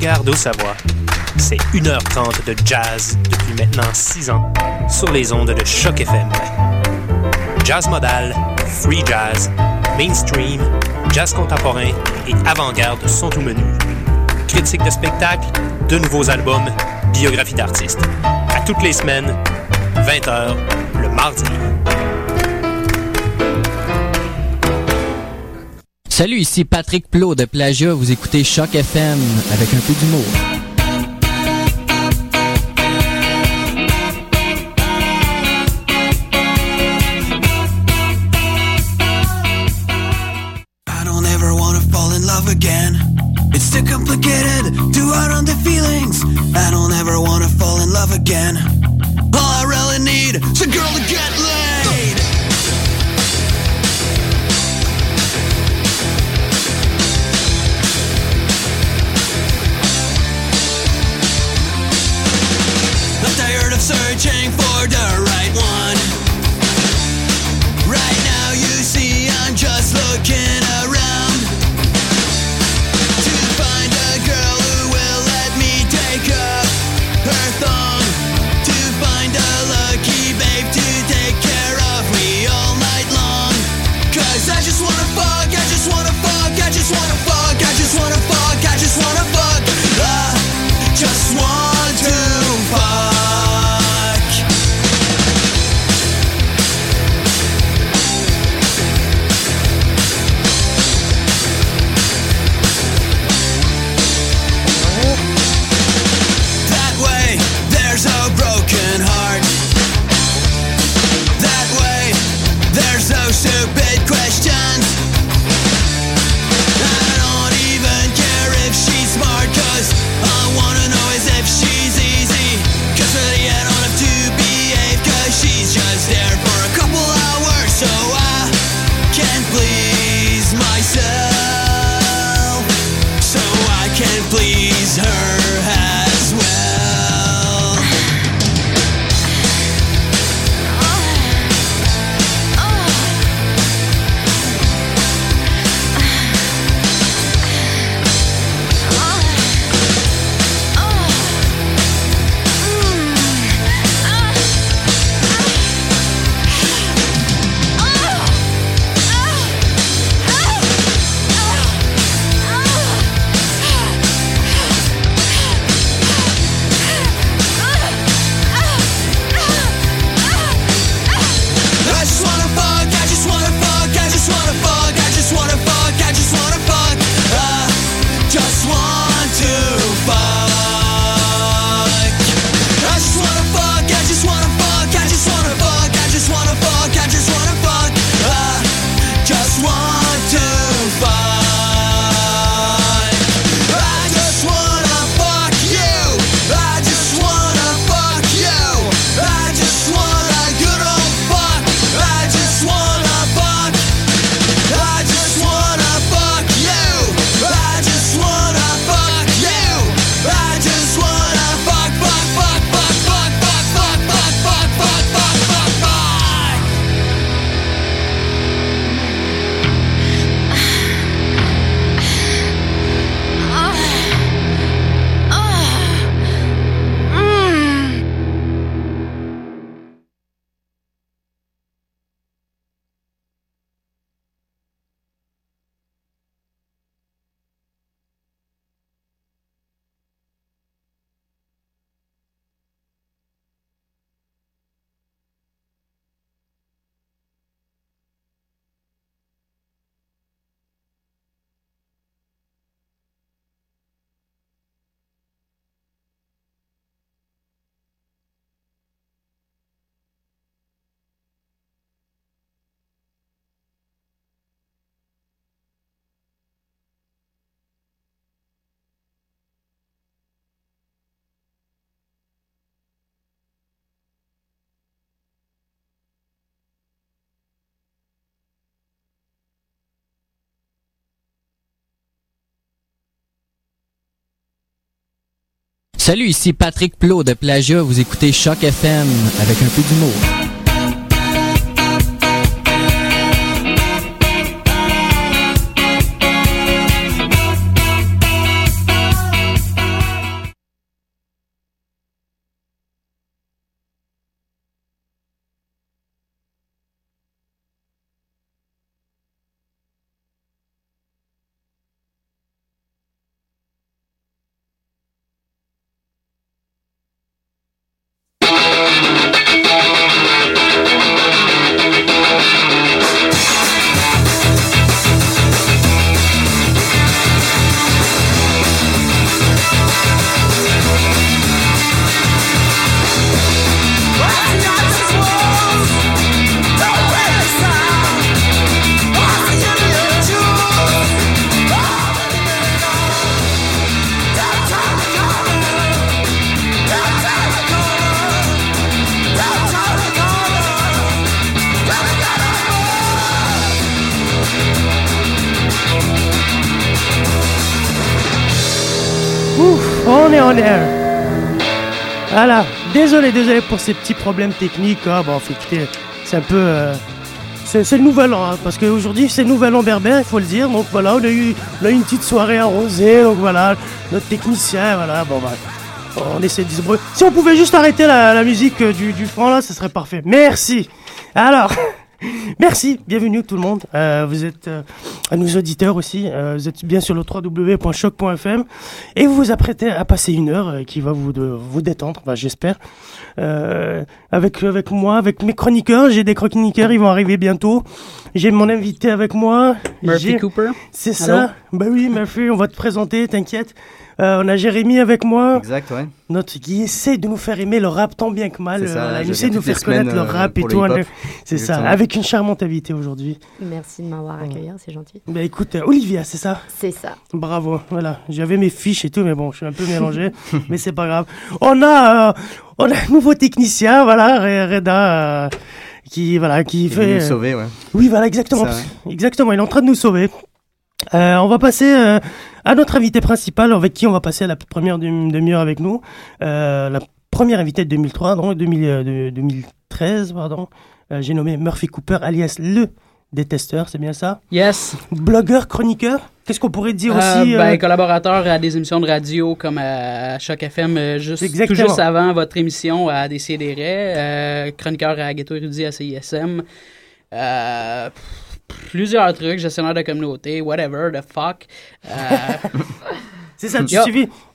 Haute-Garde au Savoie. C'est 1h30 de jazz depuis maintenant 6 ans sur les ondes de Choc FM. Jazz modal, free jazz, mainstream, jazz contemporain et avant-garde sont au menu. Critiques de spectacles, de nouveaux albums, biographies d'artistes. À toutes les semaines, 20h, le mardi. Salut, ici Patrick Plot de Plagia. Vous écoutez Choc FM avec un peu d'humour. Salut, ici Patrick Plot de Plagia. Vous écoutez Choc FM avec un peu d'humour. Voilà. Désolé, désolé pour ces petits problèmes techniques. Ah, bon, c'est un peu. euh, c'est le nouvel an, hein, parce qu'aujourd'hui c'est le nouvel an berbère, il faut le dire. Donc voilà, on a eu, une petite soirée arrosée. Donc voilà, notre technicien, voilà, bon bah. On essaie de se. Si on pouvait juste arrêter la, la musique euh, du, du fond là, ce serait parfait. Merci. Alors, merci, bienvenue tout le monde. Euh, vous êtes euh, à nos auditeurs aussi. euh, vous êtes bien sur le www.choc.fm et vous vous apprêtez à passer une heure qui va vous, de, vous détendre, enfin, j'espère. Avec, avec moi, avec mes chroniqueurs, j'ai des chroniqueurs, ils vont arriver bientôt. J'ai mon invité avec moi. Murphy Cooper. C'est ça. Bah oui, Murphy, on va te présenter, t'inquiète. Euh, on a Jérémy avec moi, Exact, ouais. notre qui essaie de nous faire aimer le rap tant bien que mal. C'est ça, Euh, il essaie de nous faire connaître le euh, rap et tout. hein. C'est ça, avec une charmante invitée aujourd'hui. Merci de m'avoir accueilli, c'est gentil. Bah écoute, euh, Olivia, c'est ça C'est ça. Bravo, voilà. J'avais mes fiches et tout, mais bon, je suis un peu mélangé, mais c'est pas grave. On a, euh, on a un nouveau technicien, voilà, Re- Reda, euh, qui, voilà, qui Il fait. nous sauver, ouais. Oui, voilà, exactement. Ça, Exactement, il est en train de nous sauver. Euh, on va passer euh, à notre invité principal, avec qui on va passer la première demi- demi-heure avec nous. Euh, la première invitée de 2003, non, 2000, euh, 2013, pardon. Euh, J'ai nommé Murphy Cooper, alias le détesteur, c'est bien ça? Yes. Blogueur, chroniqueur Qu'est-ce qu'on pourrait dire aussi ben, collaborateur à des émissions de radio comme à Choc FM, juste, Exactement. tout juste avant votre émission à DCDR, chroniqueur à Ghetto Érudit à CISM. Euh, pff, plusieurs trucs, gestionnaire de communauté, whatever, the fuck. Euh, C'est ça, tu Yo.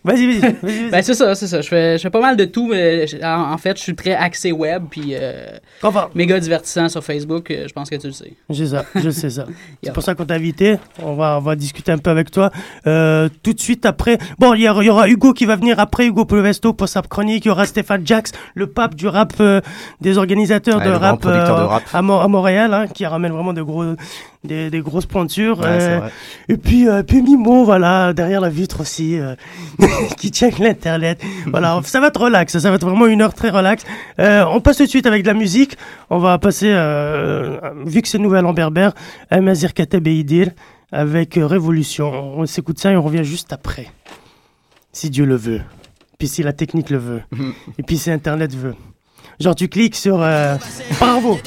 Vas-y, vas-y. ben, c'est ça, c'est ça. Je fais, je fais pas mal de tout, mais je- en, en fait, je suis très axé web, puis euh, Enfin, méga divertissant sur Facebook, euh, je pense que tu le sais. j'ai ça, je sais ça. C'est pour ça qu'on t'a invité. On va, on va discuter un peu avec toi. Euh, tout de suite après. Bon, il y, aura- il y aura Hugo qui va venir après, Hugo Polevesto pour sa chronique. Il y aura Stéphane Jax, le pape du rap, euh, des organisateurs Ouais, de rap, producteur de euh, rap. À, Mo- à Montréal, hein, qui ramène vraiment de gros, des, des grosses pointures. Ouais, Euh, c'est vrai. et puis, euh, puis Mimo, voilà, derrière la vitre aussi, euh, qui check l'internet. Voilà, ça va être relax, ça va être vraiment une heure très relax. Euh, on passe tout de suite avec de la musique. On va passer, euh, vu que c'est Nouvel An Berbère, à Mazir Idir avec euh, Révolution. On s'écoute ça et on revient juste après. Si Dieu le veut. Puis si la technique le veut. et puis si Internet veut. Genre tu cliques sur euh, Bravo.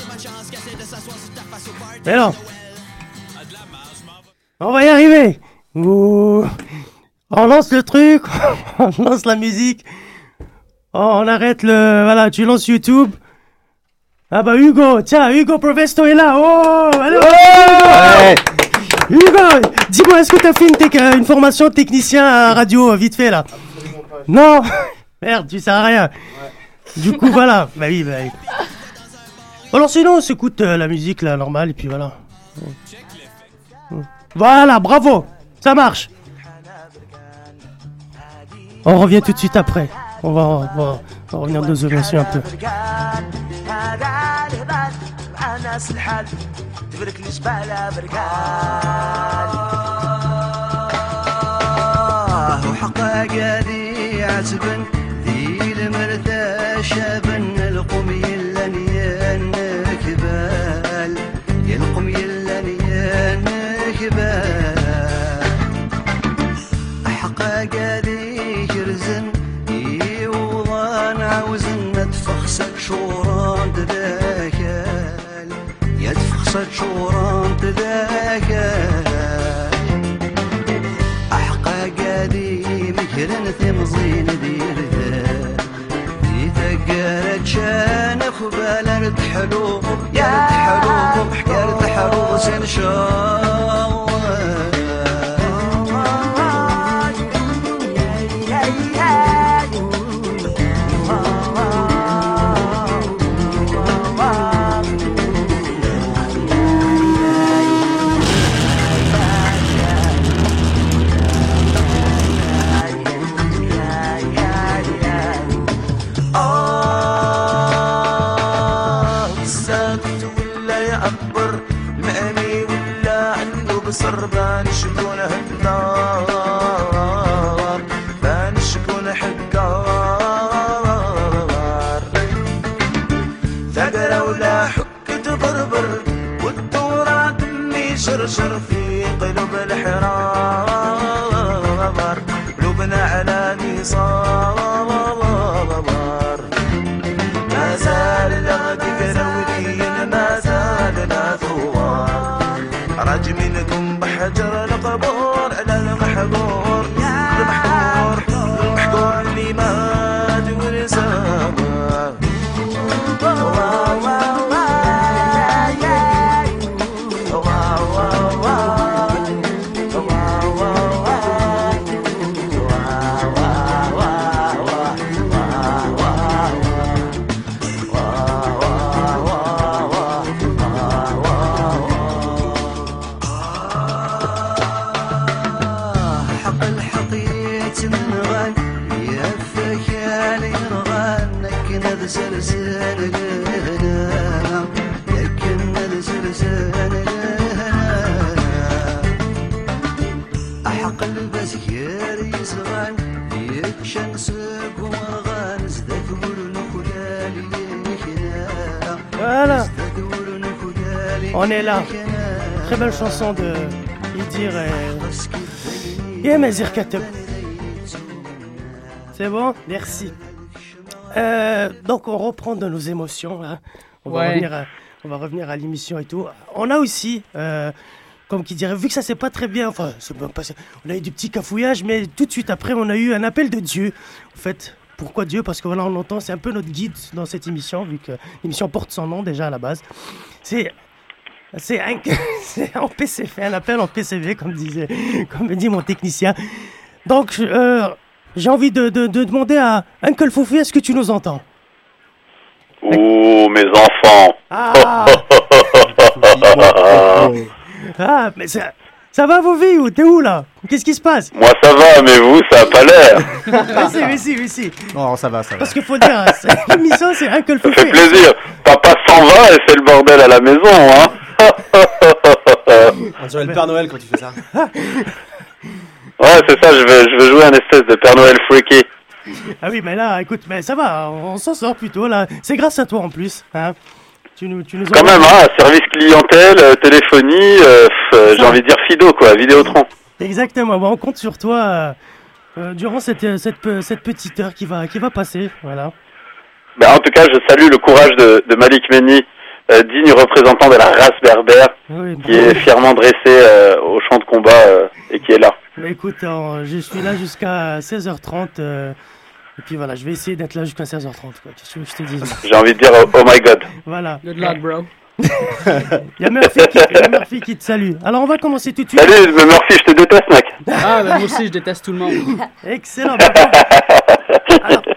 Mais non. On va y arriver. Ouh. On lance le truc, on lance la musique. Oh, on arrête le... Voilà, tu lances YouTube. Ah bah Hugo, tiens, Hugo Provesto est là. Oh, allez, Ouais. Hugo, dis-moi, est-ce que t'as fait une, euh, une formation de technicien à radio, euh, vite fait, là? Non? Merde, tu sais à rien. Du coup, voilà. Bah oui, bah oui. Alors sinon, on s'écoute euh, la musique, là, normale, et puis voilà. Voilà, bravo Ça marche On revient tout de suite après. On va, on va, on va revenir deux ovulations un peu. هذا الهبال مع ناس الحال تبرك الجبال بركان وحقا ذي عتبن ذي المرثى شابن صد شوران تذاكا أحقا قادي مكرن ثمزين دير ذا يتقارد شان أخبال أرد حلو يرد حلو يرد حلو سنشاور belle chanson de Idir et, Kateb. C'est bon? Merci. Euh, donc on reprend de nos émotions. hein. On, va revenir à, on va revenir à l'émission et tout. On a aussi, euh, comme qui dirait, vu que ça s'est pas très bien, enfin, c'est pas, on a eu du petit cafouillage, mais tout de suite après, on a eu un appel de Dieu. En fait, pourquoi Dieu? Parce que voilà, on entend, c'est un peu notre guide dans cette émission, vu que l'émission porte son nom déjà à la base. C'est c'est un, c'est en PCV, un appel en PCV, comme disait, comme dit mon technicien. Donc, euh, j'ai envie de, de- de demander à Uncle Foufou, est-ce que tu nous entends? Ouh, mes enfants. Ah, ah mais ça, ça va vos vies ou t'es où là? Qu'est-ce qui se passe? Moi ça va, mais vous, ça a pas l'air. Mais si, mais si, mais si. Non, ça va, ça va. Parce qu'il faut dire, c'est- l'émission c'est Uncle Ça fait plaisir. Papa s'en va et c'est le bordel à la maison, hein. On dirait le Père Noël quand tu fais ça. Ouais, c'est ça, je vais, je vais jouer un espèce de Père Noël freaky. Ah oui, mais là, écoute, mais ça va, on s'en sort plutôt là. C'est grâce à toi en plus. Hein. Tu nous, tu nous Quand envoies- même, hein, service clientèle, euh, téléphonie, euh, pff, euh, j'ai envie de dire Fido, quoi, Vidéotron. Exactement, bon, on compte sur toi euh, euh, durant cette, euh, cette, pe- cette petite heure qui va, qui va passer. Voilà. Ben, en tout cas, je salue le courage de, de Malik Meni, euh, digne représentant de la race berbère, Oui, qui est fièrement dressé euh, au champ de combat euh, et qui est là. Bah, écoute, euh, je suis là jusqu'à 16h30. euh, et puis voilà, je vais essayer d'être là jusqu'à 16h30. Quoi. Qu'est-ce que tu veux que je te dise J'ai envie de dire oh, oh my god. Voilà. Good luck, bro. Il y a Murphy qui, il y a Murphy qui te salue. Alors on va commencer tout de suite. Salut, mais Murphy, je te déteste, mec. Ah, ben moi aussi, je déteste tout le monde. Excellent. bah, Alors,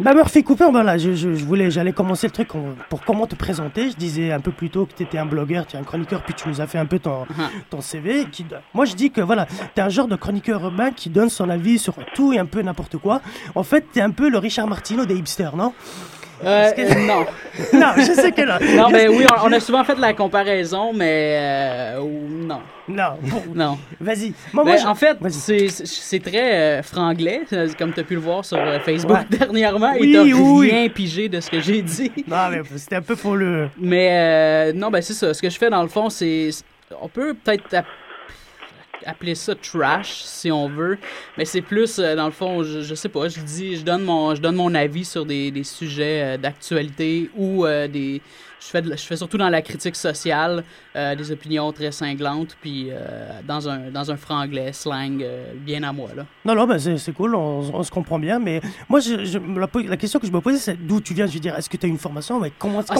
bah Murphy Cooper, voilà, je, je, je voulais, j'allais commencer le truc pour comment te présenter. Je disais un peu plus tôt que tu étais un blogueur, tu es un chroniqueur, puis tu nous as fait un peu ton, ton CV. Qui, moi, je dis que voilà, tu es un genre de chroniqueur urbain qui donne son avis sur tout et un peu n'importe quoi. En fait, tu es un peu le Richard Martineau des hipsters, non? Euh, que- non. Non, je sais que là. Non, ben oui, on, on a souvent fait la comparaison, mais euh, non. Non, Non. vas-y. Moi, Ben, en fait, c'est très euh, franglais, comme tu as pu le voir sur Facebook Ouais. dernièrement, Oui, et oui. rien pigé de ce que j'ai dit. Non, mais c'était un peu pour le. Mais non, ben c'est ça. Ce que je fais dans le fond, c'est. On peut peut-être appeler ça trash si on veut, mais c'est plus euh, dans le fond, je, je sais pas, je dis, je donne mon, je donne mon avis sur des, des sujets euh, d'actualité ou euh, des. Je fais, de je fais surtout dans la critique sociale euh, des opinions très cinglantes, puis euh, dans, un, dans un franglais, slang euh, bien à moi. Là. Non, non, bah c'est cool, on, on se comprend bien, mais moi, je, la, question que je me posais, c'est d'où tu viens? Je veux dire, est-ce que tu as une formation? Mais comment, Ah,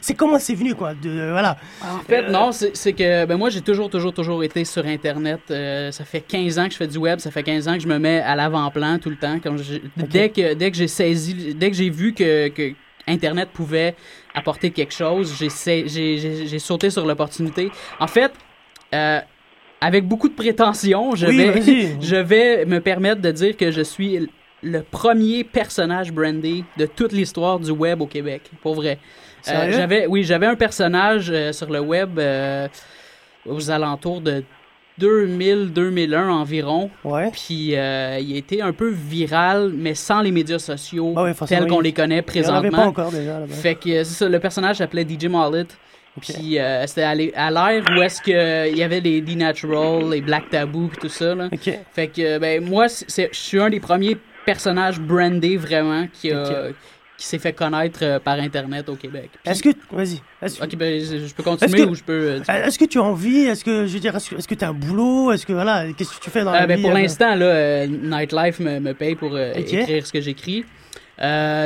c'est comment c'est venu, quoi de, Voilà. En fait, non, c'est c'est que ben moi, j'ai toujours, toujours, toujours été sur Internet. Ça fait 15 ans que je fais du web, ça fait 15 ans que je me mets à l'avant-plan tout le temps. Je- Dès que, dès que j'ai saisi, dès que j'ai vu que, que Internet pouvait apporter quelque chose, j'ai sa- j'ai- j'ai j'ai sauté sur l'opportunité. En fait, euh, avec beaucoup de prétention, je, Oui, vais, vas-y. je vais me permettre de dire que je suis le premier personnage brandé de toute l'histoire du web au Québec, pour vrai. Euh, j'avais, oui, j'avais un personnage euh, sur le web euh, aux alentours de 2000-2001 environ. Ouais. Puis euh, il a été un peu viral, mais sans les médias sociaux Ah ouais, tels qu'on il- les connaît Il n'y en avait présentement. pas encore déjà là-bas. Fait que euh, c'est ça, le personnage s'appelait DJ Mallet. Puis euh, c'était à l'ère où est-ce que il y avait les D-Natural, les Black Taboo puis tout ça. Là. Fait que, ben, moi, je suis un des premiers personnages brandés vraiment qui a. qui s'est fait connaître euh, par Internet au Québec. Puis- Est-ce que. Vas-y. Ok, ben, je je peux continuer que- ou je peux. euh, est-ce que tu as envie? Est-ce que, je veux dire, est-ce que, est-ce que tu as un boulot? Est-ce que, voilà, qu'est-ce que tu fais dans Euh, la ben, vie pour l'instant, là, Nightlife me, me paye pour écrire ce que j'écris.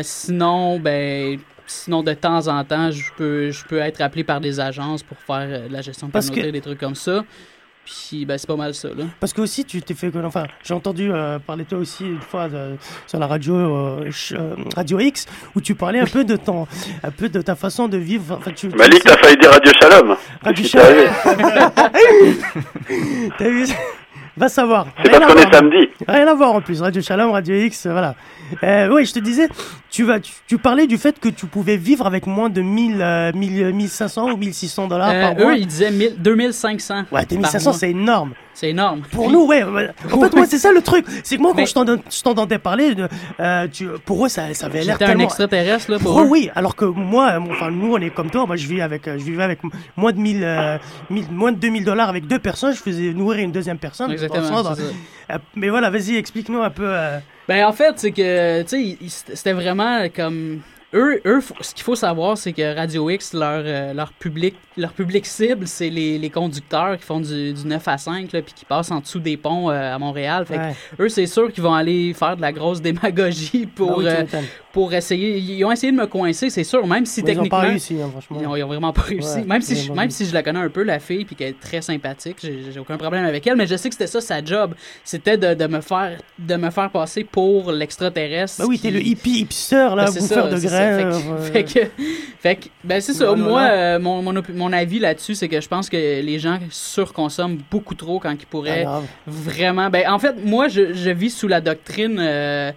Sinon, ben, sinon de temps en temps, je peux, je peux être appelé par des agences pour faire de la gestion de Parce que- communauté, des trucs comme ça. Puis, ben, c'est pas mal ça, là. Parce que aussi, tu t'es fait. Enfin, j'ai entendu euh, parler de toi aussi une fois de- sur la radio, euh, euh, radio X, où tu parlais un peu de ton, un peu de ta façon de vivre. Enfin, tu, Malik, t'as failli dire Radio Shalom. Radio arrivé T'as vu Va savoir. C'est Rien parce à qu'on est voir. samedi. Rien à voir en plus. Radio Shalom, Radio X, euh, voilà. Euh, oui, je te disais, tu, vas, tu, tu parlais du fait que tu pouvais vivre avec moins de 1000, euh, 1000, 1500 ou 1600 dollars Euh, par mois. eux, ils disaient 1000 2500. Ouais, tes par 1500, mois. c'est énorme. C'est énorme. Pour nous, ouais. En fait, moi, c'est ça le truc. C'est que moi, quand Mais- je t'en- je t'entendais parler, euh, tu, pour eux, ça, ça avait l'air J'étais un tellement... extraterrestre, là, pour Pour eux, eux. oui, alors que moi, euh, enfin nous, on est comme toi. Moi, je vis avec, euh, je vivais avec moins de 1000, euh, 1000 moins de 2000 dollars avec deux personnes. Je faisais nourrir une deuxième personne. Exactement, sens, euh, mais voilà, vas-y, explique-nous un peu. euh, Ben en fait, c'est que tu sais, c'était vraiment comme eux, eux, ce qu'il faut savoir, c'est que Radio X, leur, euh, leur public, leur public cible, c'est les, les conducteurs qui font du, du 9 à 5 là, puis qui passent en dessous des ponts euh, à Montréal. Fait que ouais. eux, c'est sûr qu'ils vont aller faire de la grosse démagogie pour, oui, tu euh, pour essayer. Ils ont essayé de me coincer, c'est sûr, même si Mais ils ont techniquement. pas réussi, hein, franchement. Ils ont, ils ont vraiment pas réussi. Ouais, même, si ils je, même si je la connais un peu, la fille, puis qu'elle est très sympathique, j'ai aucun problème avec elle, mais je sais que c'était ça sa job. C'était de, de me faire de me faire passer pour l'extraterrestre. Bah oui, qui- t'es le hippie hipster, là, Ben, bouffeur ça, de c'est ça. Fait que- euh, Fait que, ben c'est ça. Moi, euh, mon, mon, mon avis là-dessus, c'est que je pense que les gens surconsomment beaucoup trop quand ils pourraient ah, vraiment. Ben, en fait, moi, je, je vis sous la doctrine euh,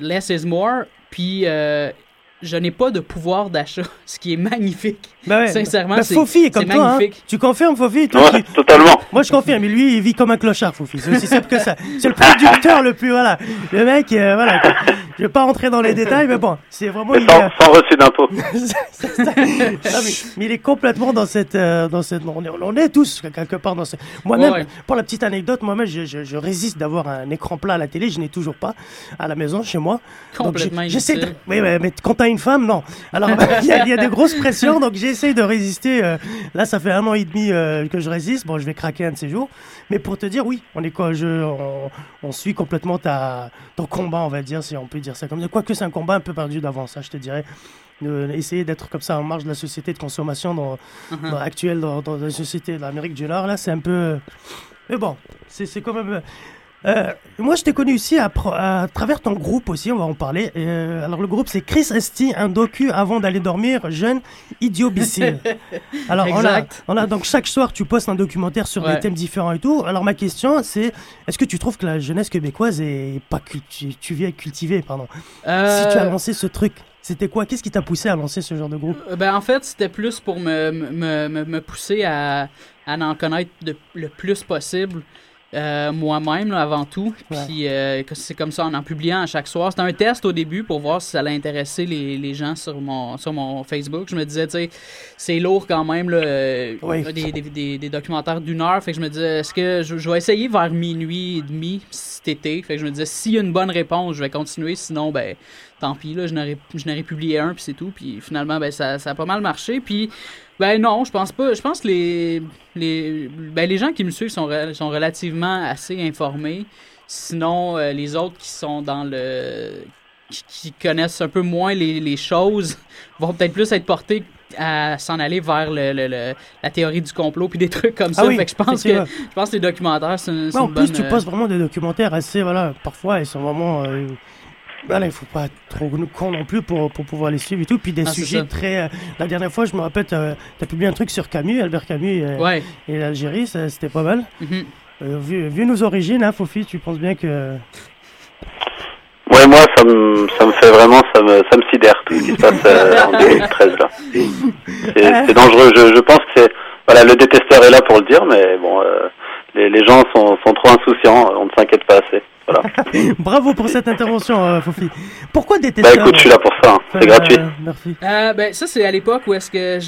less is more, puis je n'ai pas de pouvoir d'achat, ce qui est magnifique. Bah ouais, Sincèrement, bah, c'est- Fofi est comme c'est toi, hein. magnifique. Tu confirmes, Fofi toi, Ouais, tu- totalement. Moi, je confirme. Mais lui, il vit comme un clochard, Fofi. C'est aussi simple que ça. C'est le producteur le plus, voilà. Le mec, euh, voilà. Je vais pas rentrer dans les détails, mais bon, c'est vraiment. Mais il sans, est- sans reçu d'impôt. Mais, mais il est complètement dans cette, euh, dans cette. On est, on est tous quelque part dans ce. Moi-même, Ouais, ouais. pour la petite anecdote, moi-même, je, je, je résiste d'avoir un écran plat à la télé. Je n'ai toujours pas à la maison, chez moi. Complètement j'essaie de. Oui, mais, mais quand t'as une femme, non. Alors, il y, a- il y a de grosses pressions, donc j'essaie de résister. euh, là, ça fait un an et demi euh, que je résiste. Bon, je vais craquer un de ces jours. Mais pour te dire, oui, on est quoi je, on, on suit complètement ta, ton combat, on va dire, si on peut dire ça comme ça. Quoique c'est un combat un peu perdu d'avance, ça, je te dirais. De, essayer d'être comme ça en marge de la société de consommation dans, dans- actuelle dans, dans la société de l'Amérique du Nord, là, c'est un peu. Mais bon, c'est c'est quand même. Euh, moi, je t'ai connu aussi à, travers ton groupe aussi, on va en parler. Euh, alors, le groupe, c'est Chris Esti, un docu avant d'aller dormir, jeune idiobicile. Alors, on a, Exact. on a donc chaque soir, tu postes un documentaire sur Ouais. des thèmes différents et tout. Alors, ma question, c'est est-ce que tu trouves que la jeunesse québécoise est pas culti- tu viens cultivée, pardon Euh, Si tu as lancé ce truc, c'était quoi? Qu'est-ce qui t'a poussé à lancer ce genre de groupe? Euh, Ben, en fait, c'était plus pour me, me, me, me pousser à, à en connaître de- le plus possible. Euh, moi-même avant tout. Puis euh, c'est comme ça en en publiant à chaque soir. C'était un test au début pour voir si ça allait intéresser les, les gens sur mon sur mon Facebook. Je me disais tu sais c'est lourd quand même là, euh, Oui. des, des, des, des documentaires d'une heure. Fait que je me disais est-ce que je, je vais essayer vers minuit et demi cet été? Fait que je me disais s'il y a une bonne réponse je vais continuer. Sinon ben tant pis là je n'aurais je n'aurais publié un puis c'est tout. Puis finalement ben ça, ça a pas mal marché. Puis ben non je pense pas. Je pense que les les ben les gens qui me suivent sont re- sont relativement assez informés. Sinon euh, les autres qui sont dans le qui, qui connaissent un peu moins les, les choses vont peut-être plus être portés à s'en aller vers le, le- le- la théorie du complot puis des trucs comme ça. Ah oui, fait que je pense que je pense que les documentaires c'est Ouais, en une plus, bonne, tu euh, postes vraiment des documentaires assez, voilà, parfois, ils sont vraiment. euh, voilà, il faut pas être trop con non plus pour, pour pouvoir les suivre et tout. Puis des Ah, sujets très. euh, la dernière fois, je me rappelle, t'as as publié un truc sur Camus, Albert Camus et, ouais et l'Algérie, c'était pas mal. mhm. Euh, vu, vu nos origines, hein, Fofi, tu penses bien que. Ouais, moi, ça me, ça me fait vraiment, ça me, ça me sidère tout ce qui se passe euh, en 2013 là. C'est c'est dangereux. Je, je pense que c'est, voilà, le détesteur est là pour le dire, mais bon, euh, les, les gens sont, sont trop insouciants. On ne s'inquiète pas assez. Voilà. Bravo pour cette intervention, euh, Fofi. Pourquoi Bah détesteur écoute, je suis là pour ça. hein. C'est gratuit. Euh, merci. Euh, ben, ça, c'est à l'époque où est-ce que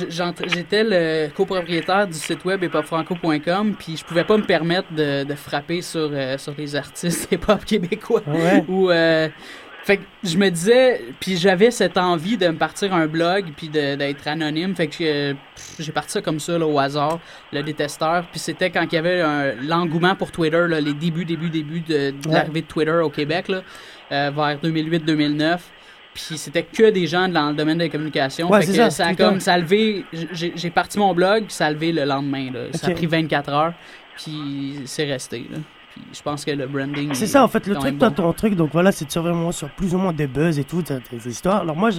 j'étais le copropriétaire du site web hiphopfranco.com, puis je pouvais pas me permettre de, de frapper sur, euh, sur les artistes hip-hop québécois. Ouais? Ou, euh, Fait que je me disais, puis j'avais cette envie de me partir un blog, puis de- d'être anonyme. Fait que euh, j'ai parti ça comme ça, là, au hasard, le détesteur. Puis c'était quand il y avait l'engouement pour Twitter, là, les débuts, débuts, débuts de, de Ouais. l'arrivée de Twitter au Québec, là, euh, vers 2008-2009. Puis c'était que des gens dans le domaine des communications. Ouais, fait que ça, ça, a comme, ça a levé, j'ai parti mon blog, puis ça a levé le lendemain. Là. Ça a pris 24 heures, puis c'est resté. Là. Puis je pense que le branding. C'est est ça en fait le truc, toi bon. ton truc, donc voilà, c'est de surveiller vraiment sur plus ou moins des buzz et tout, des histoires. Alors moi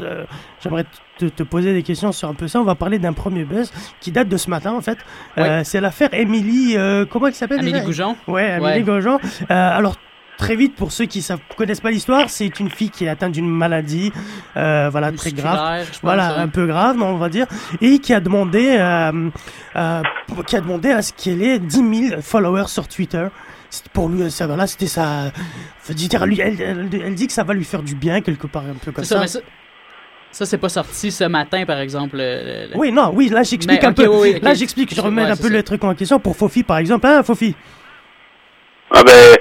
j'aimerais te, te poser des questions sur un peu ça. On va parler d'un premier buzz qui date de ce matin en fait. Euh, c'est l'affaire Émilie, euh, comment elle s'appelle déjà? Goujon. Ouais, Ouais. Goujon. Euh, alors très vite pour ceux qui ne connaissent pas l'histoire, c'est une fille qui est atteinte d'une maladie, euh, voilà très grave. Voilà, un peu grave, on va dire, et qui a demandé, euh, euh, qui a demandé à ce qu'elle ait 10 000 followers sur Twitter. Pour lui, ça, voilà, c'était ça. Dire, lui, elle, elle- elle dit que ça va lui faire du bien quelque part, un peu comme ça, ça. ça, ça c'est pas sorti ce matin, par exemple. le- le- Oui, non, oui, là j'explique Mais, un peu. oui, oui, ok. Là j'explique, je remets Ouais, un peu ça. le truc en question pour Fofi par exemple. Hein, Fofi? Ah ben,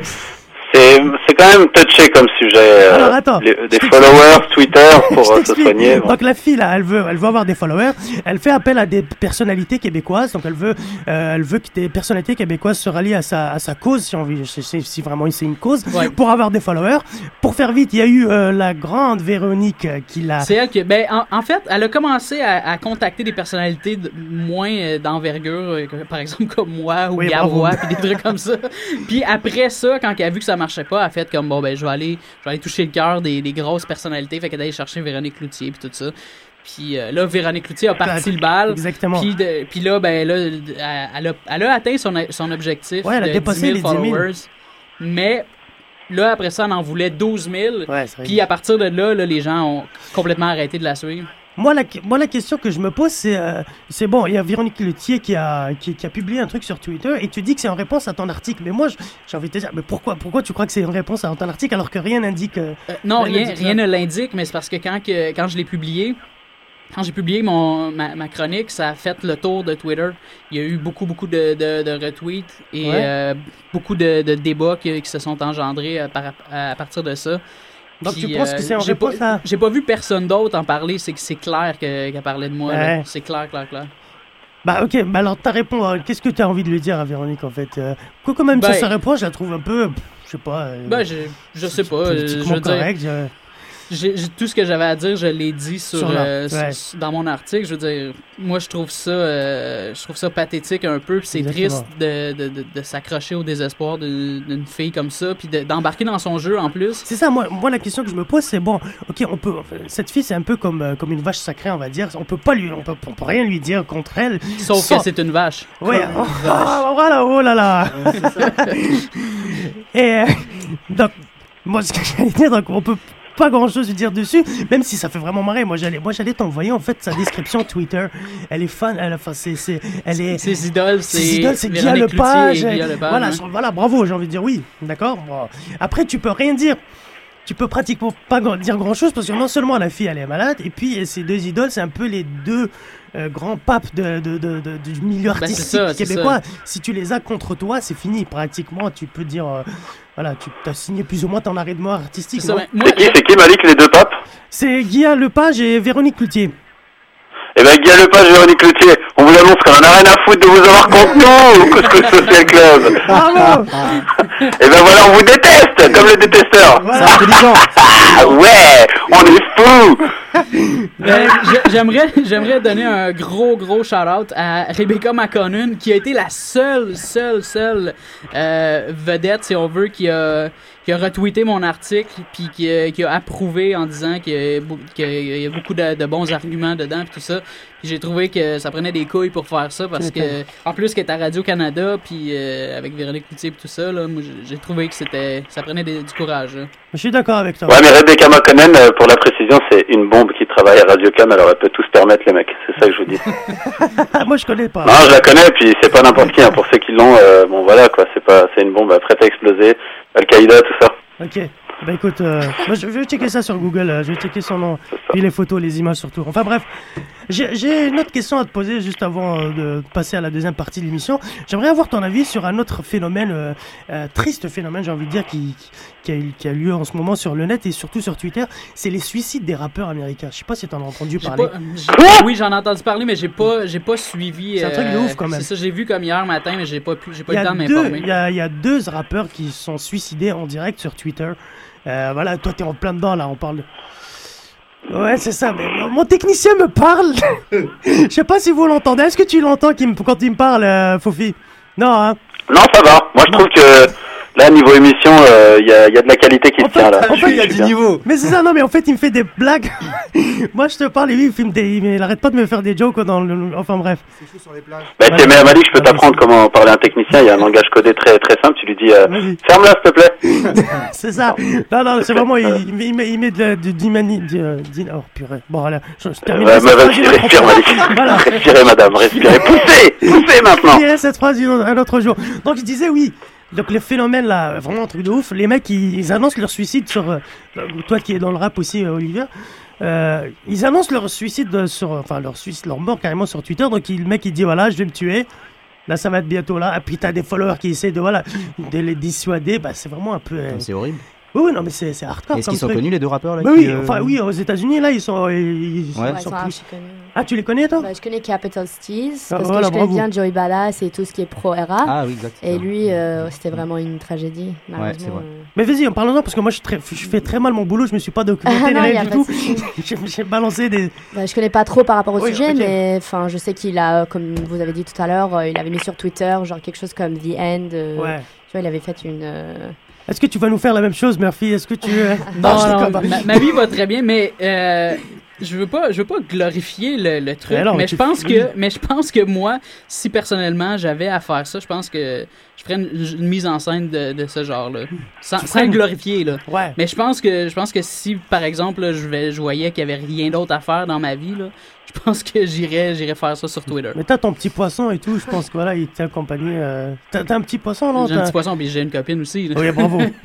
c'est c'est quand même touché comme sujet. euh, Alors, attends. les- des followers Twitter pour euh, se soigner. bon. Donc la fille là, elle veut, elle veut avoir des followers. Elle fait appel à des personnalités québécoises. Donc elle veut, euh, elle veut que des personnalités québécoises se rallient à sa, à sa cause, si on si, si- vraiment c'est une cause, Ouais. pour avoir des followers. Pour faire vite, il y a eu euh, la grande Véronique euh, qui l'a. C'est elle qui. Ben, en, en fait, elle a commencé à, à contacter des personnalités de- moins euh, d'envergure, euh, par exemple comme moi ou Oui, puis des trucs comme ça. Puis après ça, quand elle a vu que ça marchait pas, elle a fait comme bon, ben, je vais aller, je vais aller toucher le cœur des, des grosses personnalités. Fait qu'elle est allée chercher Véronique Cloutier, puis tout ça. Puis euh, là, Véronique Cloutier a parti le bal. Exactement. Puis, de- puis là, ben là, elle, a, elle a atteint son, son objectif Ouais, elle a de dépassé 10 000 les 10 000. followers. Mais là, après ça, elle en voulait 12 000. Ouais, c'est vrai. Puis à partir de là, là, les gens ont complètement arrêté de la suivre. Moi la, moi, la question que je me pose, c'est, euh, c'est bon, il y a Véronique Letier qui a, qui, qui a publié un truc sur Twitter et tu dis que c'est en réponse à ton article. Mais moi, j'ai envie de te dire, mais pourquoi, pourquoi tu crois que c'est une réponse à ton article alors que rien n'indique. euh, Euh, non, rien rien, ne l'indique, mais c'est parce que quand, que, quand je l'ai publié, quand j'ai publié mon, ma, ma chronique, ça a fait le tour de Twitter. Il y a eu beaucoup, beaucoup de, de, de retweets et Ouais. euh, beaucoup de, de débats qui, qui se sont engendrés à partir de ça. Donc tu penses euh, que c'est en pas- réponse à. J'ai pas vu personne d'autre en parler, c'est que c'est clair que- qu'elle parlait de moi. Ouais. C'est clair, clair, clair. Bah ok, bah alors t'as répondu. à- Qu'est-ce que t'as envie de lui dire à Véronique en fait euh, Quoi quand même Ben- se réponse, je la trouve un peu, je sais pas. euh, Ben, je, je sais pas. euh, Je veux dire, tout ce que j'avais à dire, je l'ai dit sur, Sur l'art- euh, ouais. sur- dans mon article. Je veux dire, moi, je trouve ça, euh, je trouve ça pathétique un peu. puis c'est triste de, de, de, de s'accrocher au désespoir d'une, fille comme ça, puis de- d'embarquer dans son jeu en plus. C'est ça, moi, moi la question que je me pose, c'est bon, ok, on peut, cette fille c'est un peu comme, euh, comme une vache sacrée, on va dire. On peut pas lui, on peut, on peut rien lui dire contre elle. Sauf Sans- que c'est une vache. Ouais, oh, ah, voilà, oh là là. Et euh, donc, moi, ce que j'allais dire, donc, on peut pas grand chose dire dessus, même si ça fait vraiment marrer. Moi, j'allais, moi, j'allais t'envoyer en fait sa description Twitter. Elle est fan, elle, enfin, c'est, c'est, elle est. Ses idoles, c'est, Ses idoles, c'est Guy Lepage. Voilà, hein. voilà, bravo, j'ai envie de dire oui, d'accord. Bon. Après, tu peux rien dire. Tu peux pratiquement pas dire grand chose parce que non seulement la fille elle est malade et puis euh, ces deux idoles c'est un peu les deux euh, de, de- de- de- du milieu c'est artistique ça, québécois. Si tu les as contre toi, c'est fini pratiquement. Tu peux dire euh, voilà, tu as signé plus ou moins ton arrêt de mort artistique. C'est qui, c'est qui Malik, les deux papes? C'est Guy Lepage et Véronique Cloutier. Eh ben, Guy Lepage et Véronique Cloutier, on vous annonce qu'on en a rien à foutre de vous avoir contre nous, Couscous Social Club. Bravo Eh ben voilà, on vous déteste, comme le détesteur. Voilà. Ah ouais, on est fous. Ben, j'aimerais, j'aimerais donner un gros, gros shout-out à Rebecca McConnell, qui a été la seule, seule, seule euh, vedette, si on veut, qui a, qui a retweeté mon article, puis qui, a- qui a approuvé en disant qu'il y a, beau- qu'il y a beaucoup de, de bons arguments dedans, puis tout ça. Puis j'ai trouvé que ça prenait des couilles pour faire ça, parce que, en plus, qu'elle est à Radio-Canada, puis euh, avec Véronique Cloutier, puis tout ça, là, moi, j'ai- trouvé que c'était, ça prenait des- du courage. là. Je suis d'accord avec toi. Ouais, mais Rebecca McConnell, euh, pour la précision, c'est une bombe qui travaille à Radio Cam, alors elle peut tout se permettre, les mecs. C'est ça que je vous dis. Moi je connais pas. Non, je la connais, puis c'est pas n'importe qui. hein. Pour ceux qui l'ont, euh, bon voilà quoi, c'est pas, c'est une bombe prête à exploser. Al-Qaïda, tout ça. Ok. Bah écoute, euh, moi je je vais checker ça sur Google, euh, je vais checker son nom, puis les photos, les images surtout. Enfin bref, J'ai une autre question à te poser juste avant euh, de passer à la deuxième partie de l'émission. J'aimerais avoir ton avis sur un autre phénomène, euh, euh, triste phénomène, j'ai envie de dire, qui, qui, a, eu- qui a lieu en ce moment sur le net et surtout sur Twitter. C'est les suicides des rappeurs américains. Je sais pas si tu en as entendu parler. pas- oui, j'en ai entendu parler, mais j'ai pas, j'ai pas suivi. C'est un truc de ouf, quand même. C'est ça, j'ai vu comme hier matin, mais j'ai pas, pu- j'ai pas eu le a temps de m'informer. il, y a, il y a deux rappeurs qui se sont suicidés en direct sur Twitter. Euh, voilà, toi t'es en plein dedans là, on parle de... Ouais, c'est ça, mais mon technicien me parle. Je sais pas si vous l'entendez. Est-ce que tu l'entends me- quand il me parle, euh, Fofi? Non, hein? Non, ça va. Moi, je trouve que là, niveau émission, euh, il y, a, y a de la qualité qui se tient là. en fait, il y a du bien. niveau. Mais c'est ça, non, mais en fait, il me fait des blagues. Moi, je te parle et lui, il, filme des... il arrête pas de me faire des jokes dans le... Enfin, bref. Bah, tiens, mais Malik, je peux t'apprendre comment parler à un technicien. Il y a un langage codé très très simple. Tu lui dis euh, ferme-la, s'il te plaît. C'est ça. Non, non, c'est vraiment, il, il met- il met, de, la- du euh, Oh, purée. Bon, voilà, je, je termine. Ouais, cette bah, vas-y, respire. Malik. Voilà. Respirez, madame, respirez. Poussez, poussez maintenant. Je cette phrase un autre jour. Donc, je disais oui. Donc, le phénomène là, vraiment un truc de ouf. Les mecs, ils, annoncent leur suicide sur. euh, toi qui es dans le rap aussi, euh, Olivier. Euh, ils annoncent leur suicide euh, sur. Enfin, leur suicide, leur mort carrément sur Twitter. Donc, il- le mec, il dit voilà, je vais me tuer. Là, ça va être bientôt là. Et puis, t'as des followers qui essaient de, voilà, de les dissuader. Bah, c'est vraiment un peu. euh, C'est horrible. Oui, oui, non, mais c'est c'est hardcore. Est-ce qu'ils sont truc. connus les deux rappeurs là Bah qui, oui, euh, enfin oui, aux États-Unis là, ils sont, ils, ils Ouais. Sont plus- connus. Ah, tu les connais toi? Bah, je connais Capital Steez, Ah, parce voilà, que je connais bravo. bien Joey Badass et tout ce qui est pro-era. Ah oui, exact. et lui, euh, c'était vraiment une tragédie, malheureusement. c'est vrai. euh. Mais vas-y, en parlant parce que moi je, suis très- je fais très mal mon boulot, je me suis pas documenté Ah non, y rien a du tout. J'ai balancé des. Bah, je connais pas trop par rapport au Oui, sujet, mais enfin, je sais qu'il a, comme vous avez dit tout à l'heure, euh, il avait mis sur Twitter genre quelque chose comme The End. euh, Ouais. Tu vois, il avait fait une. Est-ce que tu vas nous faire la même chose, Murphy? Est-ce que tu. Non, non, déconne. ma, ma vie va très bien, mais euh, je veux pas, je veux pas glorifier le, le truc, Mais non, mais je pense que, mais je pense que moi, si personnellement j'avais à faire ça, je pense que je ferais une, une mise en scène de, de ce genre-là, sans, une- glorifier là. Ouais. Mais je pense que, je pense que si par exemple là, je, vais, je voyais qu'il y avait rien d'autre à faire dans ma vie là, je pense que j'irais, j'irais faire ça sur Twitter. Mais t'as ton petit poisson et tout, je pense que voilà, il t'a accompagné. euh, T'as un petit poisson, non J'ai un petit poisson puis j'ai une copine aussi. là. Oui, bravo.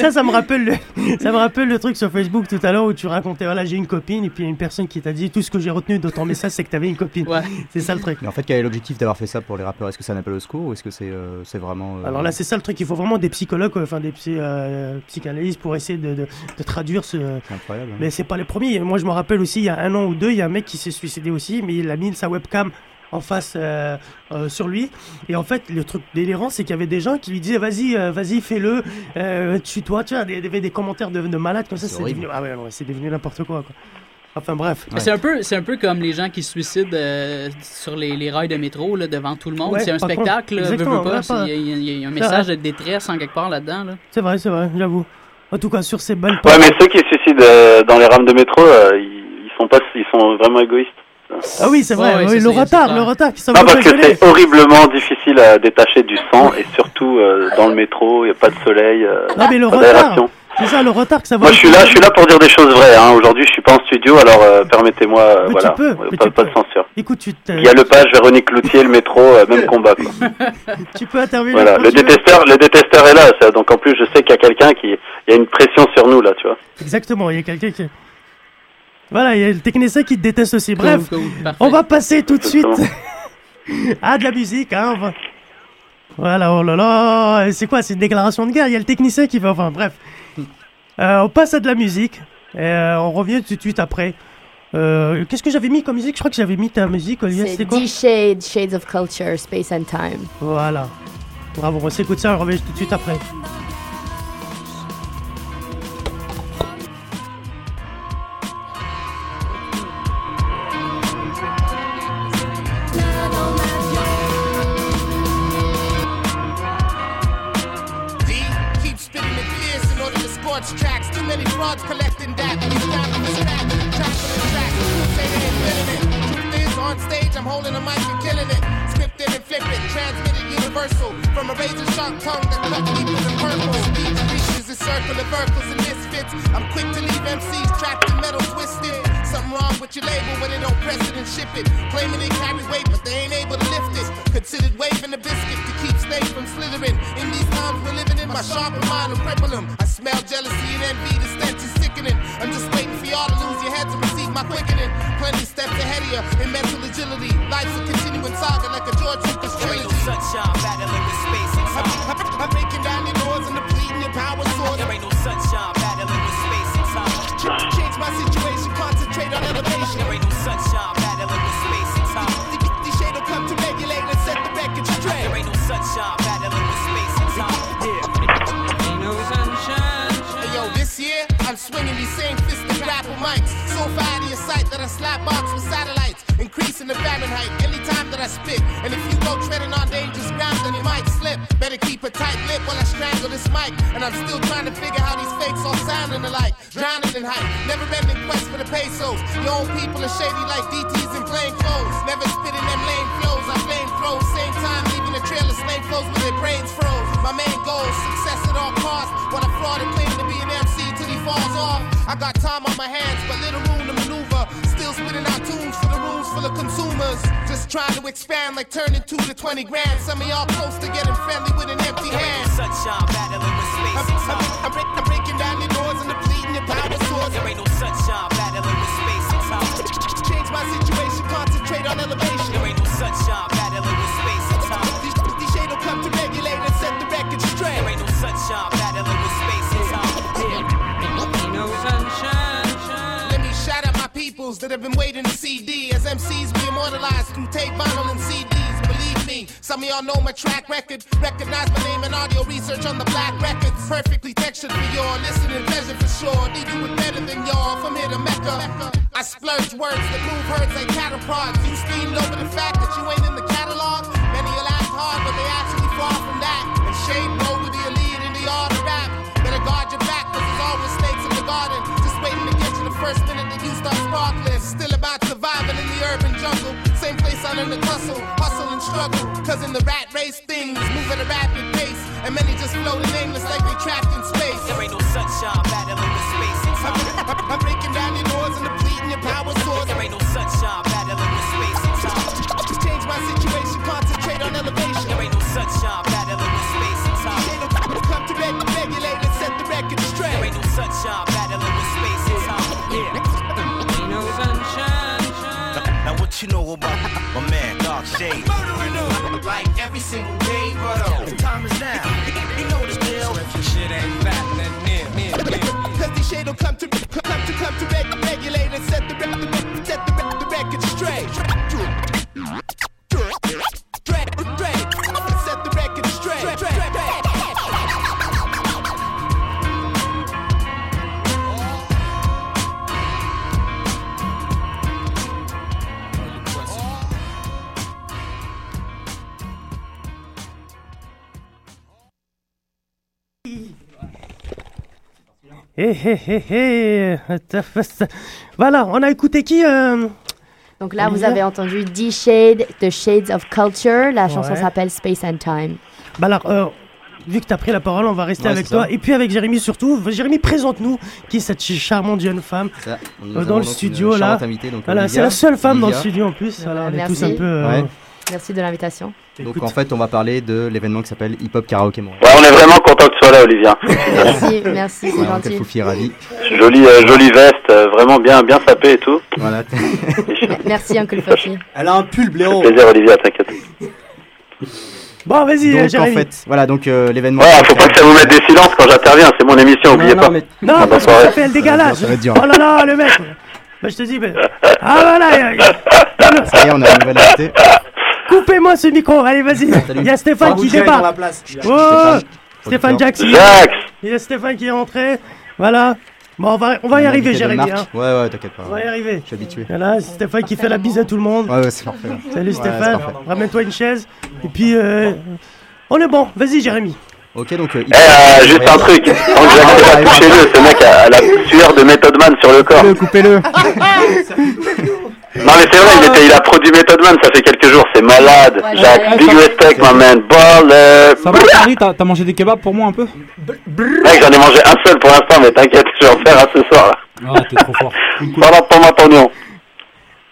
ça, ça me rappelle le, ça me rappelle le truc sur Facebook tout à l'heure où tu racontais, voilà, j'ai une copine et puis il y a une personne qui t'a dit tout ce que j'ai retenu de ton message, c'est que t'avais une copine. Ouais. C'est ça le truc. Mais en fait, quel est l'objectif d'avoir fait ça pour les rappeurs? Est-ce que c'est un appel au secours ou est-ce que c'est euh, c'est vraiment. euh, Alors là, c'est ça le truc. Il faut vraiment des psychologues, enfin des psy, euh, psychanalystes pour essayer de, de, de traduire ce. c'est incroyable. hein. Mais c'est pas les premiers. Moi, je me rappelle aussi, il y a un an ou deux, il y a un mec qui s'est suicidé aussi, mais il a mis sa webcam en face euh, euh, sur lui. Et en fait, le truc délirant, c'est qu'il y avait des gens qui lui disaient vas-y, euh, vas-y, fais-le, euh, tue-toi. Tu vois, il y avait des commentaires de, de malades comme ça. C'est devenu, ah ouais, non, c'est devenu n'importe quoi, quoi. Enfin bref. C'est un peu, c'est un peu comme les gens qui se suicident euh, sur les, les rails de métro là, devant tout le monde. Ouais, c'est un contre, spectacle, là, veux, exactement, veux pas. ouais, c'est- pas- Il y, a- il y un message de détresse en quelque part là-dedans. Là. C'est vrai, c'est vrai, j'avoue. En tout cas, sur ces belles Ouais, mais ceux qui se suicident euh, dans les rames de métro, euh, ils sont pas, ils sont vraiment égoïstes. Ah oui, c'est vrai, Ouais, ouais, oui, c'est le ça, retard, le retard qui Non, parce que c'est horriblement difficile à détacher du sang et surtout euh, dans le métro, il n'y a pas de soleil, euh, Non, mais le pas retard, c'est ça, le retard que ça va. Moi, je suis là, je suis là pour dire des choses vraies. Hein. Aujourd'hui, je suis pas en studio, alors euh, permettez-moi, euh, voilà, peux, euh, mais pas, tu pas peux. de censure. Écoute, tu, Il y a le page Véronique Cloutier, le métro, euh, même combat. Quoi. tu peux intervenir. Voilà, le veux. détesteur, le détesteur est là. ça. Donc en plus, je sais qu'il y a quelqu'un qui, il y a une pression sur nous là, tu vois. Exactement, il y a quelqu'un qui. Voilà, il y a le technicien qui te déteste aussi. Bref, Cool, cool, on va passer tout de suite à de la musique. Hein, on va- Voilà, oh là là, c'est quoi C'est une déclaration de guerre. Il y a le technicien qui va. Enfin, bref. Euh, on passe à de la musique. Et euh, on revient tout de suite après. Euh, Qu'est-ce que j'avais mis comme musique? Je crois que j'avais mis ta musique, Olivier. C'est C'était quoi? D-Shade, Shades of Culture, Space and Time. Voilà. Bravo, on s'écoute ça, on revient tout de suite après. Frauds collecting that. He's down from the stack, for the track. Say they ain't feeling it. Truth is, on stage, I'm holding a mic and killing it. Scripted and flip it, transmitted universal. From a razor sharp tongue that cut deeper than purple. Speech reaches a circle of circles and misfits. I'm quick to leave MCs trapped in metal twisted. Something wrong with your label when they don't press it and ship it. Claiming they carry weight, but they ain't able to lift it. Considered waving a biscuit to keep snakes from slithering. In these times we're living in, my sharper mind will cripple 'em. I smell jealousy and envy, the stench is sickening. I'm just waiting for y'all to lose your heads and receive my quickening. Plenty steps ahead of you in mental agility. Life's a continuing saga like a George Lucas trilogy. sunshine battling swinging these same fisted grapple mics. So far out of your sight that I slap box with satellites. Increasing the Fahrenheit anytime that I spit. And if you go treading on dangerous ground, then you might slip. Better keep a tight lip while I strangle this mic. And I'm still trying to figure how these fakes all sounding alike. Drowning in hype. Never been in quest for the pesos. Your own people are shady like DTs in plain clothes. Never spitting them lame flows. I flame throws. Same time leaving a trail of slave flows with their brains froze. My main goal success at all costs. When I fraud and claim to be an MC falls off. I got time on my hands, but little room to maneuver. Still spitting out tunes for the rooms full of consumers. Just trying to expand like turning two to 20 grand. Some of y'all close to getting friendly with an empty hand. Sunshine battling with space. I'm, I'm, I'm, I'm breaking down your doors and depleting your power source. There ain't no sunshine battling with space and time. Change my situation, concentrate on elevation. That have been waiting to CD. As MCs, we immortalized through tape, vinyl, and CDs. Believe me, some of y'all know my track record. Recognize my name and audio research on the black records. Perfectly textured for your listening pleasure for sure. Need you with better than y'all from here to Mecca. I splurge words that move herds like cattle. You steamed over the fact that you ain't in the catalog. Many will act hard, but they actually far from that. And shade with the elite in the art of rap. Better guard your back, cause there's always snakes in the garden. Just waiting to get you the first minute that you start sparkling. Still about surviving in the urban jungle. Same place I learned to tussle, hustle and struggle. Cause in the rat race, things move at a rapid pace. And many just floating aimless like they trapped in space. There ain't no sunshine battling with space. I'm, I'm breaking down your doors and depleting what you know about my man Dark Shade? Murdering them like every single day, but oh, the time is now. You know the deal. Shit ain't fat Cause these shade will come to come to come to reg- regulate and set the rec- the set the, rec- the record straight. Straight, straight, set Hé hé hé hé Voilà, on a écouté qui euh, Donc là, vous avez entendu D-Shade, The Shades of Culture. La chanson Ouais. s'appelle Space and Time. Bah alors, euh, vu que tu as pris la parole, on va rester Ouais, avec toi. ça. Et puis avec Jérémy surtout. Jérémy, présente-nous qui est cette charmante jeune femme Ça, nous euh, dans le studio là. donc Voilà, c'est la seule femme dans le studio en plus. Voilà, on est tous un peu. Merci de l'invitation. Donc en fait, on va parler de l'événement qui s'appelle Hip Hop Karaoke Montréal. Ouais, on est vraiment content que tu sois là, Olivia. Merci, merci, c'est Voilà, gentil. Foufi ravi. Jolie, euh, jolie veste, euh, vraiment bien, bien sapée et tout. Voilà. Merci, Uncle Fuffy. Elle a un pull blaireau. Plaisir, Olivia, t'inquiète. Bon, vas-y, donc en fait, voilà, donc euh, l'événement. Ouais, faut pas que ça vous mette des silences quand j'interviens, c'est mon émission, oubliez non, pas. mais- Non, Ah, parce que bonsoir. ça fait le décalage. Ça va être dur. Oh là là, le mec. Bah, je te dis, mais... ah voilà, y a- y a- Ça y est, on a une nouvelle invitée. Coupez-moi ce micro. Allez, vas-y. Il y a Stéphane qui la débarque. place. Oh, Stéphane Jackson. Jax Il y a Stéphane qui est rentré. Voilà. Bon, on va, on va y arriver, Jérémy. hein. Ouais, ouais, t'inquiète pas. On va y arriver. Je suis habitué. Voilà, c'est Stéphane qui fait la bise à tout le monde. Ouais, ouais, c'est parfait. Salut Stéphane. Ramène-toi une chaise. Et puis, euh, on est bon. Vas-y, Jérémy. Ok, donc. euh, Eh, euh, juste un truc, tant que Jax va toucher le, ce mec a, a la sueur de Method Man sur le corps. Coupez-le, coupez-le. Non mais c'est vrai, il, était, il a produit Method Man, ça fait quelques jours, c'est malade. Ouais, Jacques, ouais. big respect, my man, baller. Ça va, Paris T'as t'as mangé des kebabs pour moi un peu Mec, j'en ai mangé un seul pour l'instant, mais t'inquiète, je vais en faire un ce soir là. Ah, t'es trop fort. Voilà pour ma pognon.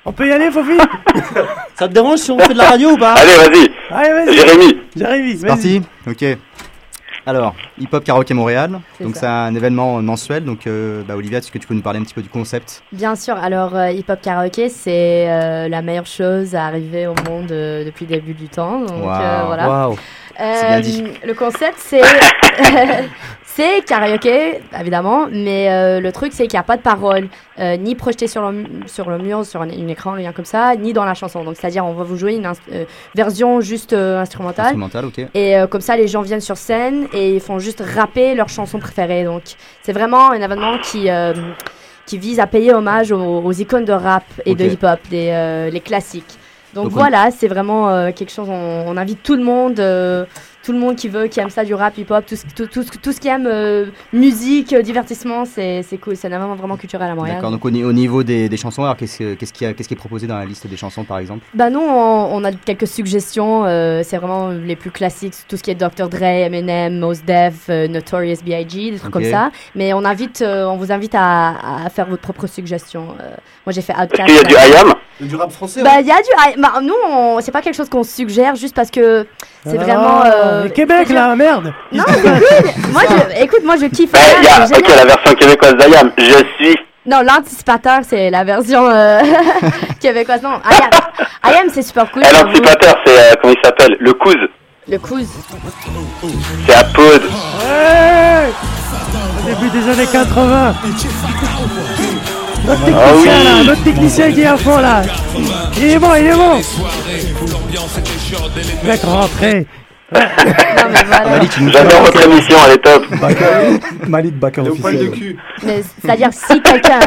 On peut y aller, Fofi Ça te dérange si on fait de la radio ou pas? Allez, vas-y, Allez, vas-y. Jérémy. Jérémy, C'est vas-y. parti Ok. Alors, Hip Hop Karaoke Montréal, C'est donc c'est un événement mensuel. Donc, euh, bah, Olivia, est-ce que tu peux nous parler un petit peu du concept? Bien sûr, alors euh, Hip Hop Karaoke, c'est euh, la meilleure chose à arriver au monde euh, depuis le début du temps. Donc, euh, voilà. Euh, bien dit. Le concept, c'est. c'est karaoké, évidemment, mais euh, le truc, c'est qu'il n'y a pas de paroles, euh, ni projetées sur le, sur le mur, sur un, un écran, rien comme ça, ni dans la chanson. Donc, c'est-à-dire, on va vous jouer une euh, version juste euh, instrumentale. Instrumental, ok. Et comme ça, les gens viennent sur scène et ils font juste rapper leurs chansons préférées. Donc, c'est vraiment un événement qui, qui vise à payer hommage aux, aux icônes de rap et de hip-hop, des, euh, les classiques. Donc, Donc, on- voilà, c'est vraiment euh, quelque chose. On, on invite tout le monde, euh, tout le monde qui veut, qui aime ça, du rap, hip-hop, tout, ce- tout, tout, ce- tout ce qui aime euh, musique, euh, divertissement, c'est c'est cool. C'est un événement vraiment culturel à Montréal. D'accord, donc au, ni- au niveau des, des chansons, alors qu'est-ce que- qu'est-ce qui, qui est proposé dans la liste des chansons par exemple? Bah nous, on, on a quelques suggestions. euh, c'est vraiment les plus classiques, tout ce qui est Dr. Dre, Eminem, Mos Def, euh, Notorious B.I.G., des trucs comme ça. Mais on invite, euh, on vous invite à, à faire votre propre suggestion. Euh, moi, j'ai fait Outkast. Est-ce qu'il y a du IAM Du rap français Bah, il y a du. bah, nous, on- c'est pas quelque chose qu'on suggère juste parce que c'est Ah, vraiment. euh, le Québec, là, merde Non, c'est cool. moi, je, écoute, moi, je kiffe. Il y a, ok, génial. la version québécoise d'IAM. Je suis. Non, l'anticipateur, c'est la version euh, québécoise. Non, IAM, IAM, c'est super cool. L'anticipateur, c'est, euh, comment il s'appelle? Le Couz. Le couze. C'est à Pod. Ouais Au début des années 80 Notre technicien Ah oui. là, notre technicien qui est à fond là Il est bon, il est bon Mec rentré Non, mais voilà. Malik, tu nous J'adore votre émission, elle est top. Malik Backer officiel. Mais c'est-à-dire si quelqu'un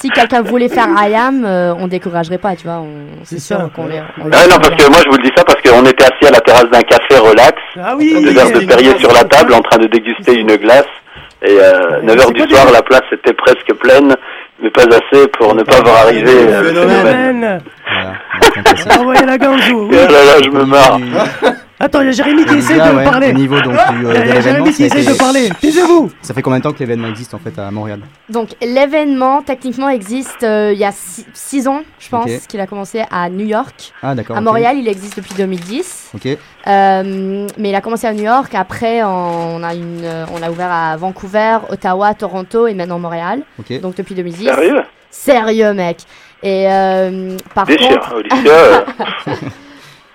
si quelqu'un voulait faire IAM, euh, on découragerait pas, tu vois. On, c'est ça. qu'on les. on- Ouais, non, parce que moi, je vous le dis ça parce qu'on était assis à la terrasse d'un café relax. Ah oui Deux de Perrier sur la table en train de déguster une glace. Et euh, 9h du soir, la place était presque pleine, mais pas assez pour ne pas voir arriver euh, le phénomène. Phénomène Voilà, on va la ganzou oui. Oh là là, je me marre. Attends, il y a Jérémy qui essaie de parler Au niveau donc, du, Il y a- de il y a l'événement, Jérémy qui essaie de parler Taisez-vous ça fait combien de temps que l'événement existe en fait à Montréal? Donc l'événement techniquement existe euh, il y a 6 ans, je pense, qu'il a commencé à New York. Ah d'accord. À. Montréal, il existe depuis 2010. Ok. Euh, mais il a commencé à New York. Après, on a, une, euh, on a ouvert à Vancouver, Ottawa, Toronto et maintenant Montréal. Ok. Donc depuis 2010. Sérieux? Sérieux, mec. Et euh, par Déchire, contre.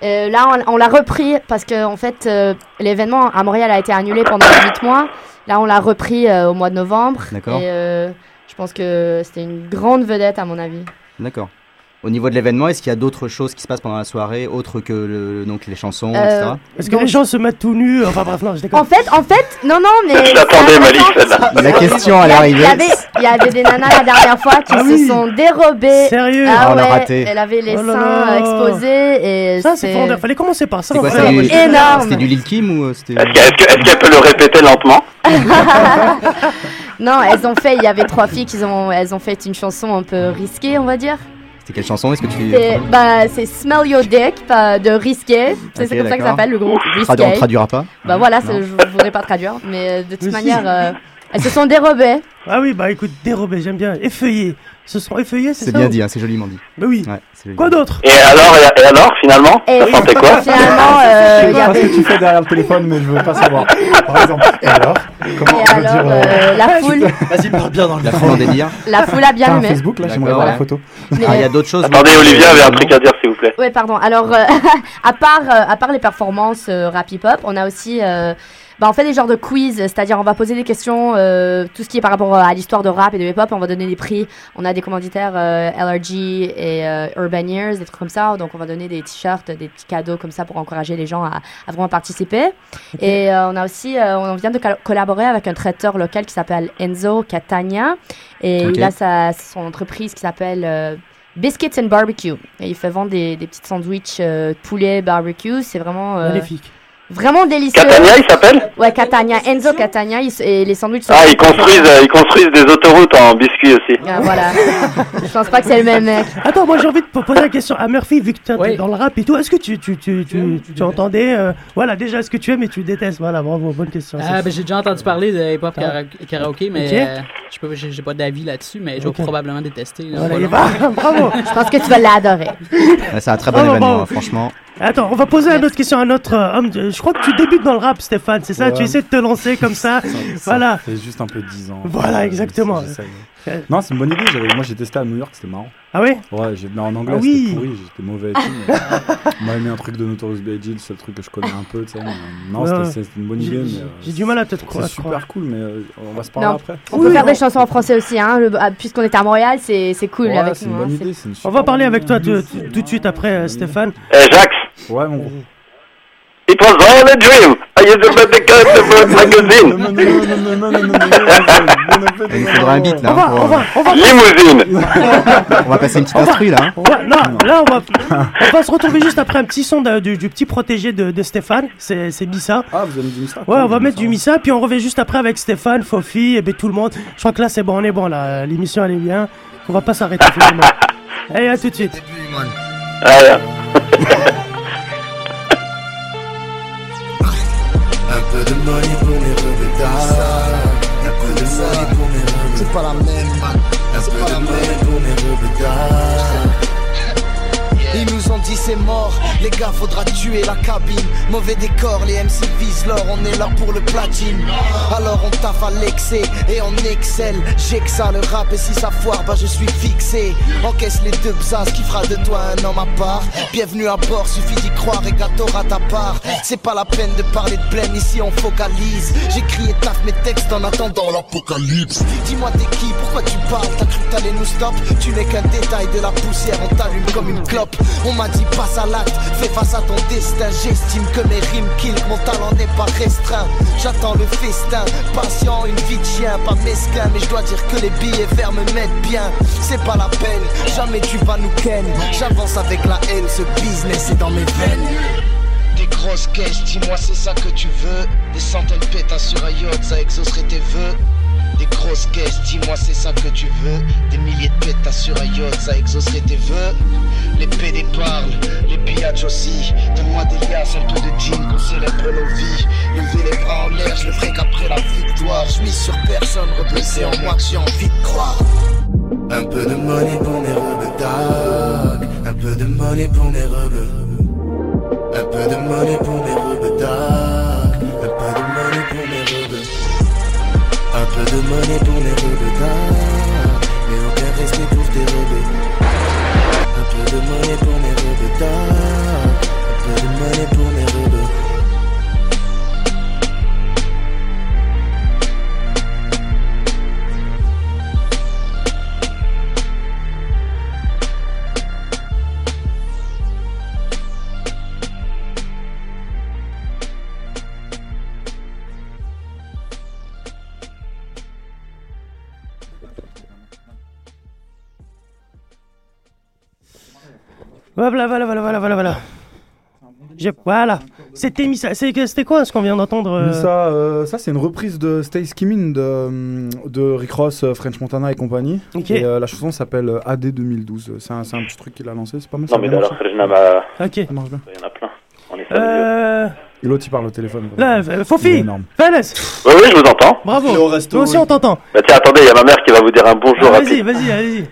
euh, là, on, on l'a repris parce que en fait, euh, l'événement à Montréal a été annulé pendant 8 mois. Là, on l'a repris euh, au mois de novembre. D'accord. Et je pense que c'était une grande vedette, à mon avis. D'accord. Au niveau de l'événement, est-ce qu'il y a d'autres choses qui se passent pendant la soirée, autres que le, donc les chansons, Euh, etc. Est-ce que les gens se mettent tout nus Enfin bref, non, je déconne En fait, en fait, non, non, mais. L'attendais, Malik. La question, elle est Il y, arrivée. avait, il y avait des nanas la dernière fois qui Ah se sont dérobées. Sérieux Ah Ah, on l'a ouais, raté. elle avait les Oh là seins là. exposés et Ça, c'est fondeur. Fallait commencer par ça. C'était du, énorme. c'était du Lil Kim ou euh, c'était. Est-ce qu'elle peut le répéter lentement? Non, elles ont fait, il y avait trois filles qui ont, elles ont fait une chanson un peu risquée, on va dire. C'était quelle chanson? Est-ce que tu. C'est, bah, c'est Smell Your Dick pas de risqué. C'est comme ça que ça s'appelle le groupe on risqué. traduira pas Bah voilà, je ne voudrais pas traduire, mais euh, de toute Mais manière, euh, elles se sont dérobées. Ah oui, bah écoute, dérobé, j'aime bien. Effeuillé. Ce sont effeuillés, c'est C'est ça bien ou- dit, hein, c'est joliment dit. Bah oui. Ouais, c'est. Quoi d'autre? Et alors, et, alors, finalement? Et Ça sentait quoi? finalement, euh, Je sais pas ce que tu fais derrière le téléphone, mais je veux pas savoir. Par exemple, et alors? Comment Et on peut alors, dire euh, la foule, Vas-y, parle bien dans le La foule en délire. la foule a bien aimé. Facebook là, j'aimerais voir la photo. Mais, Ah, il y a d'autres choses. Attendez, Olivia avait un truc à dire, s'il vous plaît. Ouais, pardon. Alors, euh, à part euh, à part les performances euh, rap hip hop, on a aussi euh, bah, on fait des genres de quiz, c'est-à-dire on va poser des questions, euh, tout ce qui est par rapport à l'histoire de rap et de hip hop, on va donner des prix. On a des commanditaires euh, LRG et euh, Urban Years, des trucs comme ça. Donc on va donner des t-shirts, des petits cadeaux comme ça pour encourager les gens à, à vraiment participer. Et euh, on a aussi, euh, on vient de col- collaborer avec un traiteur local qui s'appelle Enzo Catania et il a sa, son entreprise qui s'appelle euh, Biscuits and Barbecue. Et il fait vendre des, des petites sandwichs euh, poulet barbecue. C'est vraiment, euh, Magnifique. Vraiment délicieux. Catania, il s'appelle Ouais, Catania. Enzo Catania. il et les sandwichs sont. Ah, ils construisent, euh, ils construisent des autoroutes en biscuits aussi. Ah, voilà. Je pense pas que c'est le même mec. Attends, moi j'ai envie de poser la question à Murphy, vu que tu es Oui. dans le rap et tout. Est-ce que tu, tu, tu, tu, tu entendais. euh, voilà, déjà, est-ce que tu aimes et tu détestes? Voilà, bravo, bonne question. Ah, ben, j'ai déjà entendu parler de hip-hop Ah. kara- karaoké, mais Ok. euh, je peux- j'ai pas d'avis là-dessus, mais je vais probablement détester. là, Voilà, pas bravo Je pense que tu vas l'adorer. Ouais, C'est un très bon Bravo, événement, franchement. Attends, on va poser une autre question à notre euh, homme. de- Je crois que tu débutes dans le rap, Stéphane, c'est ça Ouais. Tu essaies de te lancer comme ça. voilà. Ça fait juste un peu 10 ans. Voilà, exactement. Euh, Non, c'est une bonne idée. Moi, j'ai testé à New York, c'était marrant. Ah ouais Ouais, j'ai mais en anglais, Ah oui. c'était pourri, j'étais mauvais mais On m'a mis un truc de Notorious B.I.G., le seul truc que je connais un peu, tu sais. mais, euh, Non, Ouais, c'était- une bonne J'ai- idée, mais. j'ai- euh, j'ai du mal à te c'est croire- super cool, mais euh, on va se parler Non. après. On peut faire des chansons en français aussi, hein. le- ah, Puisqu'on était à Montréal, c'est c'est cool Ouais, avec c'est nous. une hein, bonne c'est- idée, c'est une On va parler avec toi tout, de suite après, Stéphane. Eh, Jacques Ouais, mon gros. It was all a dream I used to the bird magazine Il faudra un beat là. Limousine on va passer une petite instru là. hein. On va- là, on va, se retrouver juste après un petit son du, petit protégé de, Stéphane. C'est Missa. Ah, vous avez du Missa Ouais, on va mettre du Missa, puis on revient juste après avec Stéphane, Fofi, et ben tout le monde. Je crois que là, c'est bon, on est bon, là. L'émission, elle est bien. On va pas s'arrêter finalement. Allez, à tout de suite. Allez. Un peu de money pour mes rebutards. Un peu de money pour mes rebutards. C'est pas la même. Un peu de money pour mes rebutards. Ils nous ont dit c'est mort, les gars faudra tuer la cabine. Mauvais décor, les MC visent l'or, on est là pour le platine. Alors on taffe à l'excès et on excelle J'ai que le rap et si ça foire bah je suis fixé. Encaisse les deux psas qui fera de toi un homme à part. Bienvenue à bord, suffit d'y croire et gâteau à ta part. C'est pas la peine de parler de plaine, ici on focalise. J'écris et taffe mes textes en attendant l'apocalypse. Dis-moi t'es qui, pourquoi tu parles, t'as cru t'allais nous stop? Tu n'es qu'un détail de la poussière, on t'allume comme une clope. On m'a dit passe à l'acte, fais face à ton destin J'estime que mes rimes kill, mon talent n'est pas restreint. J'attends le festin, patient, une vie de chien Pas mesquin, mais je dois dire que les billets verts me mettent bien. C'est pas la peine, jamais tu vas nous ken. J'avance avec la haine, ce business est dans mes veines. Des grosses caisses, dis-moi c'est ça que tu veux. Des centaines pétas sur un yacht, ça exaucerait tes vœux Des grosses caisses, dis-moi c'est ça que tu veux Des milliers de pétas sur un yacht, ça exaucerait tes vœux Les PD parlent, les pillages aussi Donne-moi des liasses, un peu de jean qu'on célèbre nos vies Lever les bras en l'air, je le ferai qu'après la victoire Je mise sur personne, reblessé en moi que j'ai envie de croire Un peu de money pour mes rebutards. Un peu de money pour mes rebutards. Un peu de money pour mes rebutards. Un peu de money pour mes rebutards. Mais aucun respect pour tes rebutards. Un peu de money pour mes rebutards. Un peu de money pour Voilà, voilà, voilà, voilà, voilà, voilà. Voilà. C'était Missa. C'était quoi ce qu'on vient d'entendre euh, ça, euh, ça c'est une reprise de Stay Skimming de, de Rick Ross, euh, French Montana et compagnie. Ok. Et euh, la chanson s'appelle euh, AD 2012. C'est un, c'est un petit truc qu'il a lancé, c'est pas mal. ça Non, mais alors, m'a. Ok. Ça marche bien. Il y en a plein. On est Euh. Et l'autre il parle au téléphone. Là, euh, Fofi. Vanessa Oui, oui, je vous entends. Bravo Nous aussi, oui. on t'entend. Bah, tiens, attendez, il y a ma mère qui va vous dire un bonjour Ah, rapide. Vas-y, vas-y,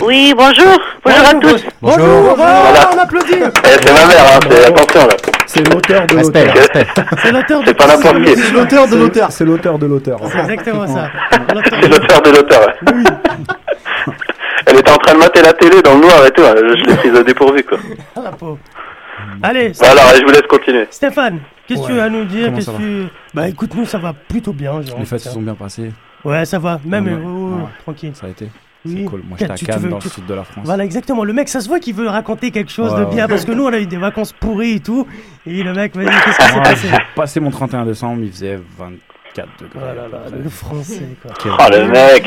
Oui, bonjour. Bonjour à tous. Bonjour, Voilà. voilà, on applaudit Eh, c'est ma mère, hein, c'est attention là. C'est l'auteur de Respect, l'auteur. respect. C'est l'auteur de C'est pas n'importe qui. C'est l'auteur de l'auteur. C'est l'auteur de l'auteur. C'est exactement ça. C'est l'auteur de l'auteur. ouais. Elle était en train de mater la télé dans le noir et tout. hein, Je l'ai prise au dépourvu quoi. Ah, la pauvre. Allez, Bah, alors, allez, je vous laisse continuer. Stéphane, qu'est-ce que tu as à nous dire? Qu'est-ce ça que tu... Bah écoute, nous ça va plutôt bien. Les fêtes se sont bien passées. Ouais, ça va. Même, Ouais. euh, oh, Ouais. tranquille. Ça a été. Oui. C'est cool. Moi j'étais à Cannes veux- dans tu- le sud de la France. Voilà, exactement. Le mec, ça se voit qu'il veut raconter quelque chose Ouais, de ouais. bien parce que nous, on a eu des vacances pourries et tout. Et le mec, vas-y, qu'est-ce qui s'est passé j'ai passé mon 31 décembre, il faisait 24 degrés. Oh là là, à peu près. le français, quoi. Quel- Oh le mec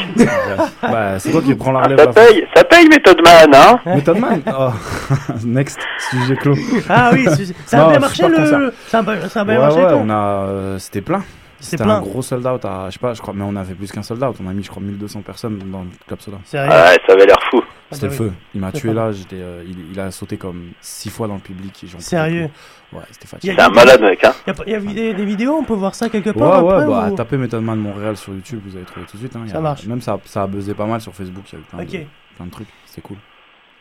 Bah, c'est toi qui prends la relève. Ça paye, ça paye Method Man, hein Method Man oh. Next, sujet clos. Ah oui, ça a Non, bien marché le. Ça a, bien- ça a bien Ouais, marché ouais, toi on a, euh, c'était plein. C'était C'était un gros sold out à, je sais pas, je crois, mais on avait plus qu'un sold out. On a mis, je crois, 1200 personnes dans le Club Soda. Sérieux Ouais, ça avait l'air fou. C'était bah le feu. Il m'a tué là. J'étais, euh, il, il a sauté comme six fois dans le public. et Sérieux. Ouais, c'était fatigué. a- C'est un malade mec, hein Y a, pas- y a des, des vidéos, on peut voir ça quelque Ouais, part ouais, après, bah, ou- tapez Method Man Montréal sur YouTube, vous allez trouver tout de suite. hein. Il Ça a- marche. Même ça, ça a buzzé pas mal sur Facebook. Il y a eu plein, de, plein de trucs. C'est cool.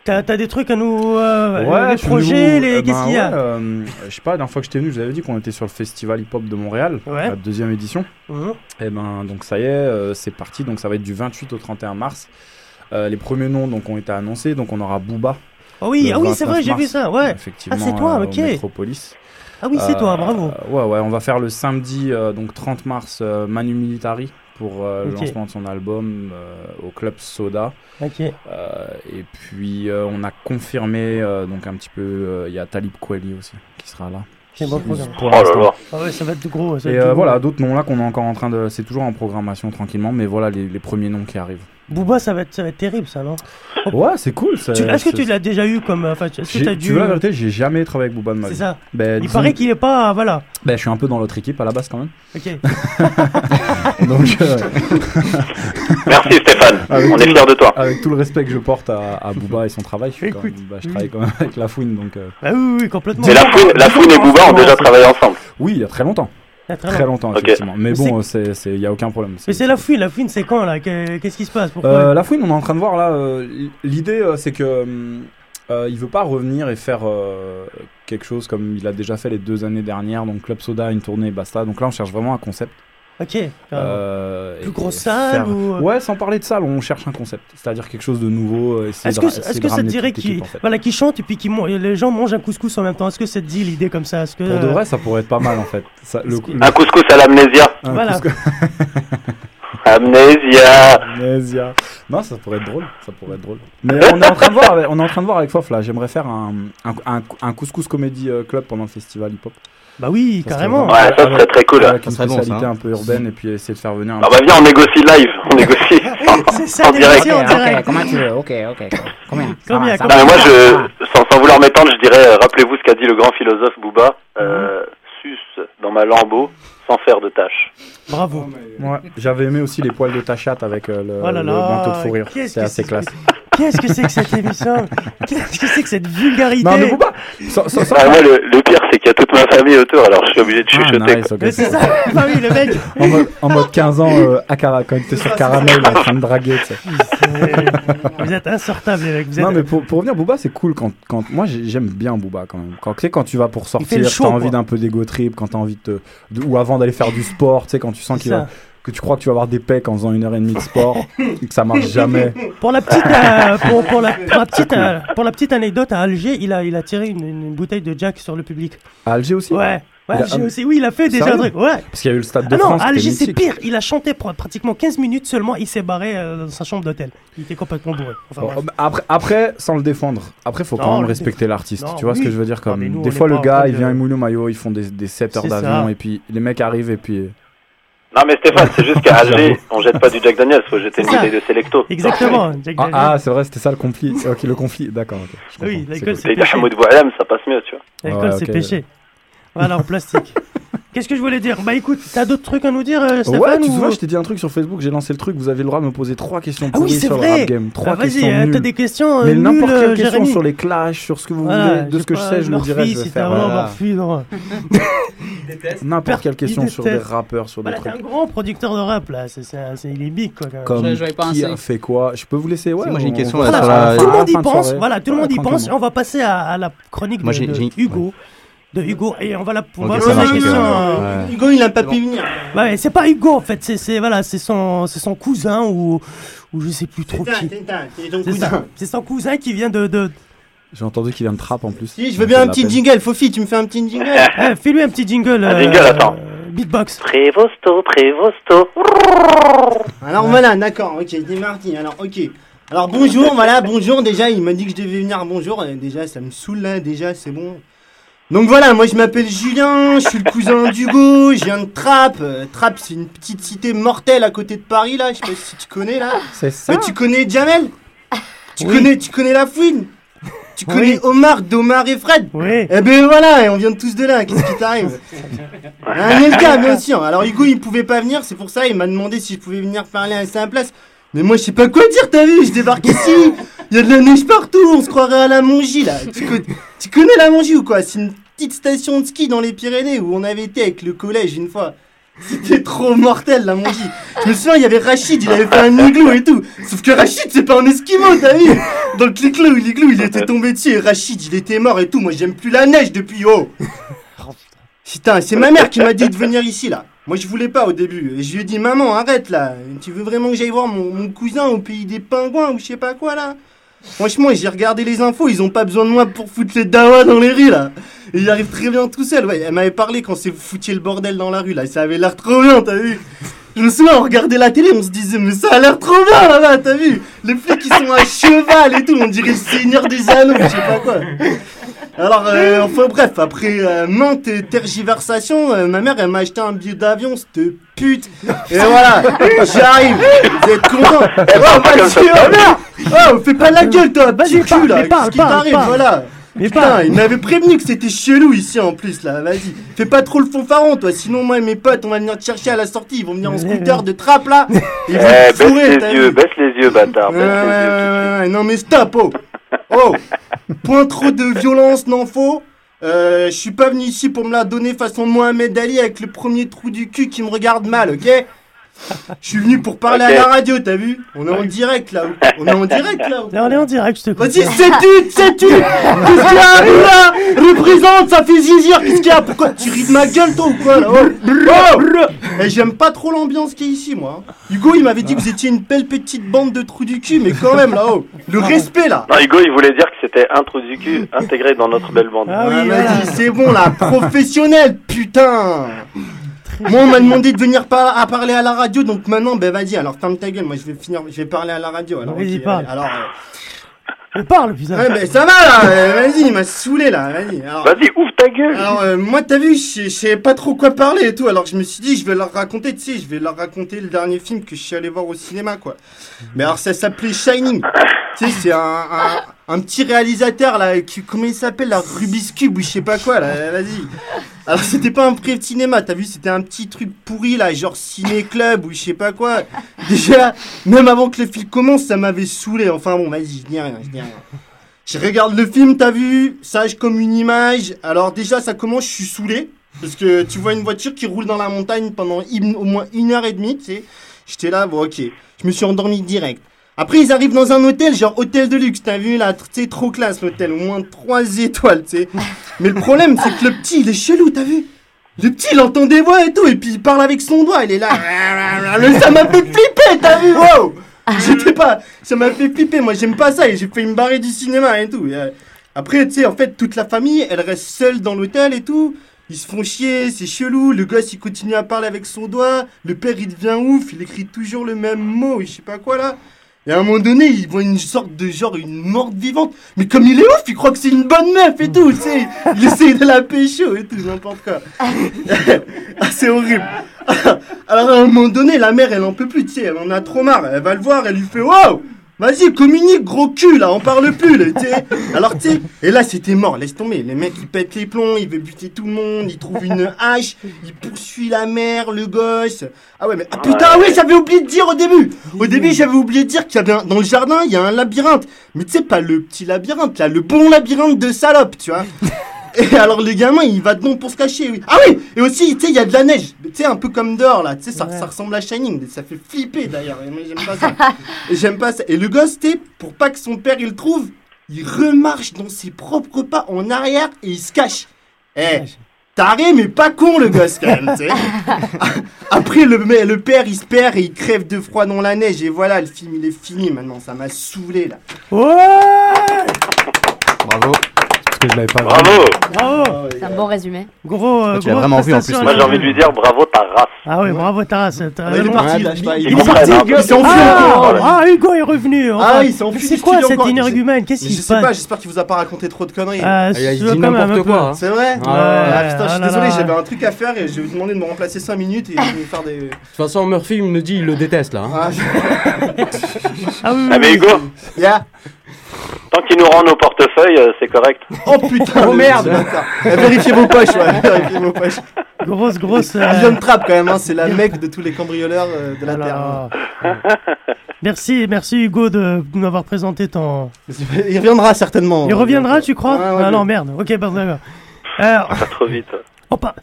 T'as des trucs à nous. euh, Ouais, les projets, les. eh Qu'est-ce ben qu'il y a euh, Je sais pas, la dernière fois que j'étais venu, je vous avais dit qu'on était sur le festival hip-hop de Montréal, Ouais. la deuxième édition. Mhm. Et ben donc ça y est, euh, c'est parti. Donc ça va être du 28 au 31 mars. Euh, les premiers noms donc ont été annoncés. Donc on aura Booba. Ah oui, ah oui, c'est 29 vrai, j'ai vu ça, ouais. Effectivement. Ah, c'est toi, euh, ok. Metropolis. Ah oui, c'est toi, bravo. Euh, Ouais, ouais, on va faire le samedi, euh, donc 30 mars, euh, Manu Militari pour euh, le lancement de son album euh, au club Soda. Ok. Euh, et puis euh, on a confirmé euh, donc un petit peu, euh, il y a Talib Kweli aussi qui sera là. C'est bon. Pour Oh. Ah ouais, ça va être gros. ça va Et être euh, gros. voilà, d'autres noms là qu'on est encore en train de. C'est toujours en programmation tranquillement, mais voilà les, les premiers noms qui arrivent. Booba, ça va être, ça va être terrible, ça, non Ouais, c'est cool. ça- Tu- Est-ce que tu l'as déjà eu comme. Enfin, est-ce que J'ai- t'as Tu dû. veux la vérité, j'ai jamais travaillé avec Booba de ma C'est vie. ça. Ben, Il disons- paraît qu'il est pas. Voilà. Ben, je suis un peu dans l'autre équipe à la base quand même. Ok. Donc, euh, Merci Stéphane, avec on tout est fiers de toi. Avec tout le respect que je porte à, à Booba et son travail, je, suis quand même- bah, je travaille quand même avec La Fouine. Donc, euh, Ah oui, oui, complètement. Mais la fouine, la fouine et Booba ont déjà travaillé ensemble. Oui, il y a très longtemps. Très Très longtemps, effectivement. Mais bon, c'est- c'est- il n'y a aucun problème. Mais c'est la fouine, la fouine, c'est quand, là? Que- Qu'est-ce qui se passe? Pourquoi? Euh, la fouine, on est en train de voir là. euh, L'idée, euh, c'est que euh, il veut pas revenir et faire euh, quelque chose comme il a déjà fait les deux années dernières. Donc Club Soda, une tournée, basta. Donc là, on cherche vraiment un concept. Ok. Euh, Plus grosse salle faire- ou- euh Ouais, sans parler de salle, on cherche un concept. C'est-à-dire quelque chose de nouveau. euh, Est-ce que, essayer que ça te dirait l'équipe, en fait. voilà, qu'il chante et puis qu'il les gens mangent un couscous en même temps? Est-ce que ça te dit l'idée comme ça? Est-ce que, Pour de vrai, ça pourrait être pas mal en fait. Ça, le- le- Un couscous à l'amnésia. Voilà. couscous- Amnésia. Amnésia. Non, ça pourrait être drôle. Ça pourrait être drôle. Mais on est en train de voir. avec- On est en train de voir avec Fof là. J'aimerais faire un, un, un, un couscous comédie euh, club pendant le festival hip hop. Bah oui, Ça carrément. Ouais, ça serait très cool. Avec une Ça serait bon, spécialité ça. un peu urbaine et puis essayer de faire venir. un Ah bah viens, on négocie live, on négocie en, C'est ça, en direct. en direct. comment tu veux Ok, ok. Combien? Combien, moi, je, sans, sans vouloir m'étendre, je dirais, euh, rappelez-vous ce qu'a dit le grand philosophe Booba, euh, suce dans ma lambeau sans faire de tâches. Bravo. Ouais, j'avais aimé aussi les poils de ta chatte avec euh, le, Oh manteau de fourrure. C'est assez c'est- classe. Qu'est-ce que c'est que cette émission? Qu'est-ce que c'est que cette vulgarité? Non, mais Booba sans- sans- sans- Ah, moi, le, le pire, c'est qu'il y a toute ma famille autour, alors je suis obligé de Ah, chuchoter. nice, ok. Mais c'est ça Ah oui, le mec En mode, en mode 15 ans, euh, à Cara- quand t'es sur Caramel, en train de draguer, tu sais. Vous êtes insortable, les mecs. Vous êtes... Non, mais pour, pour revenir, Booba, c'est cool quand, quand. Moi, j'ai- j'aime bien Booba quand même. Quand, tu sais, quand tu vas pour sortir, t'as envie d'un peu d'ego trip, quand t'as envie de, te- de- Ou avant d'aller faire du sport, tu sais, quand tu sens qu'il va- que tu crois que tu vas avoir des pecs en faisant une heure et demie de sport, et que ça marche jamais. Pour la petite, euh, pour, pour la, pour la petite, euh, pour la petite anecdote, à Alger, il a, il a tiré une, une bouteille de Jack sur le public. À Alger aussi Ouais. Ouais, Il a- aussi. Oui, il a fait déjà un truc. Ouais. Parce qu'il y a eu le stade de Ah non, France. qui Alger, c'est pire. Il a chanté pr- pratiquement 15 minutes seulement. Il s'est barré euh, dans sa chambre d'hôtel. Il était complètement bourré. Enfin, Bon, bref. après, après, sans le défendre, après, faut Non, quand même respecter l'artiste. Non, Tu vois ce que je veux dire Non, comme nous, Des fois, le gars, il de- vient à Moulin Maillot, ils font des, des 7 heures d'avion, et puis les mecs arrivent, et puis. Non mais Stéphane, c'est juste qu'à Alger, on jette pas du Jack Daniels, faut jeter une bouteille de Selecto. Exactement. Jack Ah, Daniels. ah, c'est vrai, c'était ça le conflit. Ok, le conflit, d'accord. ok, je Oui, l'alcool, c'est péché. Hamoud Boualem, ça passe mieux, tu vois. L'alcool, Ouais, c'est péché. Voilà, en plastique. Qu'est-ce que je voulais dire? Bah écoute, t'as d'autres trucs à nous dire, euh. Stéphane Ouais, tu ou- souviens, je t'ai dit un truc sur Facebook, j'ai lancé le truc, vous avez le droit de me poser trois questions Ah oui, sur le vrai. rap game. Trois Ah, Vas-y, questions euh, t'as des questions euh, Mais n'importe quelle question Jérémy. sur les clashs, sur ce que vous Voilà, voulez, de je ce que je sais, je le dirai, je vais si faire. t'as vraiment voilà. Murphy, non. N'importe quelle question sur des rappeurs, sur des Voilà, t'es trucs. un grand producteur de rap là, c'est, c'est, il est big quoi. Quand même. Comme Je- qui a fait quoi? Je peux vous laisser Ouais, moi, j'ai une on- question, tout le monde y pense, voilà, tout le monde y pense. Et on va passer à, la chronique Moi, de, Hugo. De Hugo, et on va la on va Ok, poser ça la question. euh, Ouais. Hugo, il a pas pu venir. Ouais, c'est pas Hugo en fait, c'est, c'est voilà, c'est son, c'est son cousin ou, ou je sais plus trop qui. C'est son cousin qui vient de. de... J'ai entendu qu'il vient de trap en plus. Si, je veux bien un petit jingle. Fofi, tu me fais un petit jingle. Eh, fais-lui un petit jingle. Un euh, jingle, attends. Beatbox. Prévosto, Prévosto. Alors voilà, d'accord, ok, c'est parti. Alors, ok. Alors bonjour, voilà, bonjour. Déjà, il m'a dit que je devais venir. Bonjour. euh, Déjà, ça me saoule là. Déjà, c'est bon. Donc voilà, moi je m'appelle Julien, je suis le cousin d'Hugo, je viens de Trappes. Euh, Trappes, c'est une petite cité mortelle à côté de Paris là. Je sais pas si tu connais là. C'est ça. Mais tu connais Jamel? Tu Oui. connais, tu connais la fouine? Tu Oui. connais Omar, d'Omar et Fred? Oui. Eh ben voilà, et on vient tous de là, qu'est-ce qui t'arrive? Un Elka, bien sûr. Alors Hugo, il pouvait pas venir, c'est pour ça, il m'a demandé si je pouvais venir parler à sa place. Mais moi, je sais pas quoi dire, t'as vu, je débarque ici, il y a de la neige partout, on se croirait à la Mongie, là. Tu, co- tu connais la Mongie ou quoi? C'est une petite station de ski dans les Pyrénées où on avait été avec le collège une fois. C'était trop mortel la magie. Je me souviens, il y avait Rachid, il avait fait un igloo et tout. Sauf que Rachid, c'est pas un esquimau, t'as vu Dans le l'igloo, l'igloo, il était tombé dessus et Rachid, il était mort et tout. Moi, j'aime plus la neige depuis oh. Putain, c'est ma mère qui m'a dit de venir ici là. Moi, je voulais pas au début. Je lui ai dit, maman, arrête là. Tu veux vraiment que j'aille voir mon, cousin au pays des pingouins ou je sais pas quoi là? Franchement, j'ai regardé les infos, ils ont pas besoin de moi pour foutre les dawa dans les rues là. Et il arrive très bien tout seul. Ouais, elle m'avait parlé quand c'est foutier le bordel dans la rue là. Ça avait l'air trop bien, t'as vu? Je me souviens, on regardait la télé, on se disait, mais ça a l'air trop bien là-bas, t'as vu? Les flics ils sont à cheval et tout, on dirait le seigneur des anneaux, je sais pas quoi. Alors, euh, enfin bref, après euh, maintes tergiversations, euh, ma mère elle m'a acheté un billet d'avion, cette pute. Et voilà, j'arrive. Vous êtes contents Oh, vas-y, oh, merde Oh, fais pas la gueule toi, Vas-y, cul là, qu'est-ce qui t'arrive? Voilà. Mais Putain, il m'avait prévenu que c'était chelou ici en plus là, vas-y. Fais pas trop le fanfaron toi, sinon moi et mes potes on va venir te chercher à la sortie, ils vont venir en scooter de trappe là. Ils vont Eh, te baisse les yeux, vu baisse les yeux, bâtard. Ouais, baisse ouais, les yeux. ouais, ouais, non mais stop, oh Oh Point trop de violence, n'en faut euh, je suis pas venu ici pour me la donner façon Mohamed Ali avec le premier trou du cul qui me regarde mal, ok? Je suis venu pour parler à la radio, t'as vu On est en direct là. On est en direct là. Là, on est en direct, je te Vas-y, sais-tu, sais-tu Qu'est-ce qu'il y a Abdullah Représente, ça fait zizir Qu'est-ce qu'il y a Pourquoi tu ris de ma gueule toi ou quoi là Oh, Oh Eh, J'aime pas trop l'ambiance qui est ici moi. hein. Hugo il m'avait dit que vous étiez une belle petite bande de trous du cul, mais quand même là-haut, le respect là Non, Hugo, il voulait dire que c'était un trou du cul intégré dans notre belle bande. Ah oui, vas-y, c'est bon là, professionnel, putain Moi, on m'a demandé de venir par- à parler à la radio, donc maintenant, ben vas-y, alors ferme ta gueule, moi je vais finir, je vais parler à la radio. Alors, Vas-y, parle. Alors, euh, Mais parle, putain. ouais, ben ça va là, euh, vas-y, il m'a saoulé là, vas-y. Vas-y, ouvre ta gueule Alors, euh, moi, t'as vu, je sais- je savais pas trop quoi parler et tout, alors je me suis dit, je vais leur raconter, tu sais, je vais leur raconter le dernier film que je suis allé voir au cinéma, quoi. Mais alors, ça s'appelait Shining. tu sais, c'est un, un, un petit réalisateur, là, qui, comment il s'appelle, la Rubik's Cube ou je sais pas quoi, là, vas-y. Alors, c'était pas un pré cinéma, t'as vu, c'était un petit truc pourri, là, genre ciné-club ou je sais pas quoi. Déjà, même avant que le film commence, ça m'avait saoulé. Enfin bon, vas-y, je dis rien, je dis rien. Je regarde le film, t'as vu, sage comme une image. Alors déjà, ça commence, je suis saoulé. Parce que tu vois une voiture qui roule dans la montagne pendant une- au moins une heure et demie, tu sais. J'étais là, bon ok. Je me suis endormi direct. Après, ils arrivent dans un hôtel, genre hôtel de luxe, t'as vu là, tu sais, trop classe l'hôtel, au moins trois étoiles, tu sais. Mais le problème, c'est que le petit, il est chelou, t'as vu Le petit, il entend des voix et tout, et puis il parle avec son doigt, il est là. Ça m'a fait flipper, t'as vu Wow J'étais pas. Ça m'a fait flipper, moi j'aime pas ça, et j'ai fait me barrer du cinéma et tout. Et, euh, après, tu sais, en fait, toute la famille, elle reste seule dans l'hôtel et tout. Ils se font chier, c'est chelou. Le gosse, il continue à parler avec son doigt. Le père, il devient ouf. Il écrit toujours le même mot, je sais pas quoi là. Et à un moment donné, il voit une sorte de genre, une morte vivante. Mais comme il est ouf, il croit que c'est une bonne meuf et tout, tu. Il essaye de la pécho et tout, n'importe quoi. ah, c'est horrible. Alors à un moment donné, la mère, elle en peut plus, tu sais. Elle en a trop marre. Elle va le voir, elle lui fait Wow! Vas-y, communique, gros cul, là, on parle plus, là, tu sais. Alors, tu sais, et là, c'était mort, laisse tomber. Les mecs, ils pètent les plombs, ils veulent buter tout le monde, ils trouvent une hache, ils poursuivent la mère, le gosse. Ah ouais, mais, ah, putain, oui, j'avais oublié de dire au début. Au début, j'avais oublié de dire qu'il y avait un, dans le jardin, il y a un labyrinthe. Mais tu sais, pas le petit labyrinthe, là, le bon labyrinthe de salope, tu vois. Et alors le gamin il va dedans pour se cacher oui. Ah oui Et aussi tu sais il y a de la neige. Tu sais un peu comme dehors là Tu sais ça, ça ressemble à Shining Ça fait flipper d'ailleurs Et moi j'aime pas ça. Et j'aime pas ça. Et le gosse tu sais Pour pas que son père il le trouve Il remarche dans ses propres pas en arrière Et il se cache. Eh Taré mais pas con le gosse quand même tu sais. Après le père il se perd et il crève de froid dans la neige. Et voilà le film il est fini maintenant. Ça m'a saoulé là. Bravo. Parce que je l'avais pas Bravo Bravo C'est un bon résumé. Gros, euh, tu l'as gros vraiment vu en plus, prestation, Moi, là. j'ai envie de lui dire bravo ta race. Ah oui, bravo Taras. t'as- il est parti, il- pas, il- il il est parti, il enfui Ah, encore. ah, Hugo est revenu. Ah, il s'est enfui C'est quoi studio cette encore. énergumène Qu'est-ce qui Je se sais passe? pas, j'espère qu'il vous a pas raconté trop de conneries. Ah, il a je dit quand même un n'importe peu. quoi, hein. C'est vrai? Ah putain, je suis Ah là désolé, là. j'avais un truc à faire et je vais vous demander de me remplacer 5 minutes et je vais faire des. De toute façon, Murphy il me dit il le déteste là. hein. Ah, Ah oui, Ah, mais Hugo, yeah. Tant qu'il nous rend nos portefeuilles, euh, c'est correct. Oh putain, Oh, merde. Eh, Vérifiez vos poches, ouais. Vérifiez vos poches. grosse, grosse. euh, Vivian Trapp quand même, hein, c'est la mec de tous les cambrioleurs euh, de la voilà. Terre. Merci, merci Hugo de m'avoir présenté ton. Il reviendra certainement. Il reviendra, tu crois ouais, Ah non, mais- merde. Ok, pardon, d'accord. Alors, Pas trop vite. on, par-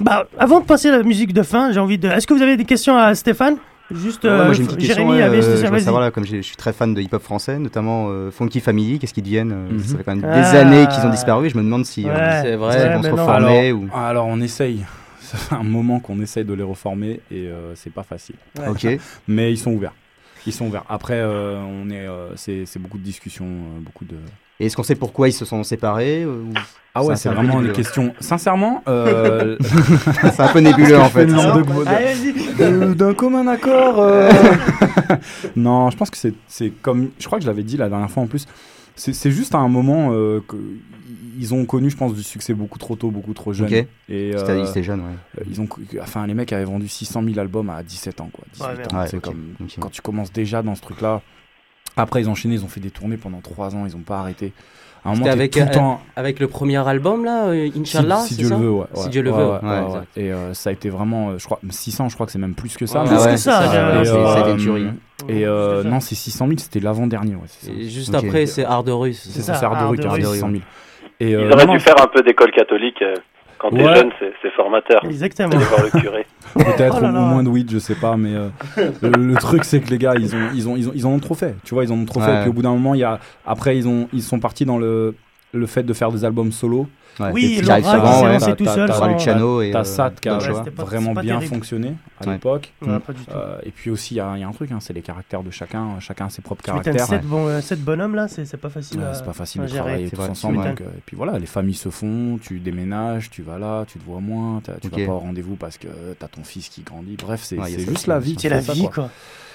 Bah, avant de passer à la musique de fin, j'ai envie de. Est-ce que vous avez des questions à Stéphane? Juste, Ouais, euh, moi j'ai une petite question. Jérémy ouais, avait. euh, je veux savoir là, comme je suis très fan de hip-hop français, notamment euh, Funky Family, qu'est-ce qu'ils deviennent euh, Mhm. Ça fait quand même des Ah. années qu'ils ont disparu. et Je me demande si euh, Ouais, C'est vrai. ouais, vont se reformer alors, ou. alors, on essaye. Ça fait un moment qu'on essaye de les reformer et euh, c'est pas facile. Ok. Mais ils sont ouverts. Ils sont ouverts. Après, euh, on est, euh, c'est, c'est beaucoup de discussions, euh, beaucoup de. Et est-ce qu'on sait pourquoi ils se sont séparés euh, ou- Ah ouais, c'est vraiment des nébuleux. questions. Sincèrement, euh, C'est un peu nébuleux en fait. Euh, d'un commun accord. euh. non, je pense que c'est, c'est comme. Je crois que je l'avais dit la dernière fois en plus. C'est, c'est juste à un moment euh, que ils ont connu, je pense, du succès beaucoup trop tôt, beaucoup trop jeune. Ok. Et euh, c'était jeune, ouais. ils ont, enfin, les mecs avaient vendu 600 000 albums à 17 ans, quoi. 18 Ouais. Ouais, c'est comme quand tu commences déjà dans ce truc-là. Après, ils ont enchaîné, ils ont fait des tournées pendant 3 ans, ils ont pas arrêté. À un moment, C'était t'es avec, tout le euh, temps. avec le premier album là, euh, Inch'Allah, si, si Dieu ça le veut, ouais. Si Dieu le ouais, veut. ouais. Et euh, ça a été vraiment, euh, je crois, 600, je crois que c'est même plus que ça. Plus ouais, que ça, c'est ça, j'ai- Et, c'est- euh, ça a été une tuerie. Et euh, non, c'est 600 000, c'était l'avant-dernier. Juste après, c'est Hard Russe. C'est C'est ça, c'est Arderuc. 600 000. Et, Ils euh, auraient dû faire un peu d'école catholique. Quand t'es Ouais. jeune, c'est formateur. Exactement. Aller voir le curé. Peut-être Oh ou là. moins de weed, je sais pas, mais euh, le, le truc c'est que les gars, ils ont, ils ont, ils ont, ils en ont trop fait. Tu vois, ils en ont trop fait. Et puis au bout d'un moment, il y a, après, ils ont, ils sont partis dans le, le fait de faire des albums solo. Ouais. Oui, Laura souvent, s'est ouais. tout seul. t'as Luciano et T'as euh, Sat qui a vraiment bien fonctionné à l'époque. Ouais, pas du tout. Euh, et puis aussi, il y, a un truc, hein, c'est les caractères de chacun. Chacun a ses propres caractères. sept, bon, euh, sept bonhommes là, c'est pas facile. C'est pas facile de travailler tous ensemble. et puis voilà, les familles se font, tu déménages, tu vas là, tu te vois moins, tu vas pas au rendez-vous parce que t'as ton fils qui grandit. Bref, c'est juste la vie. C'est la vie quoi.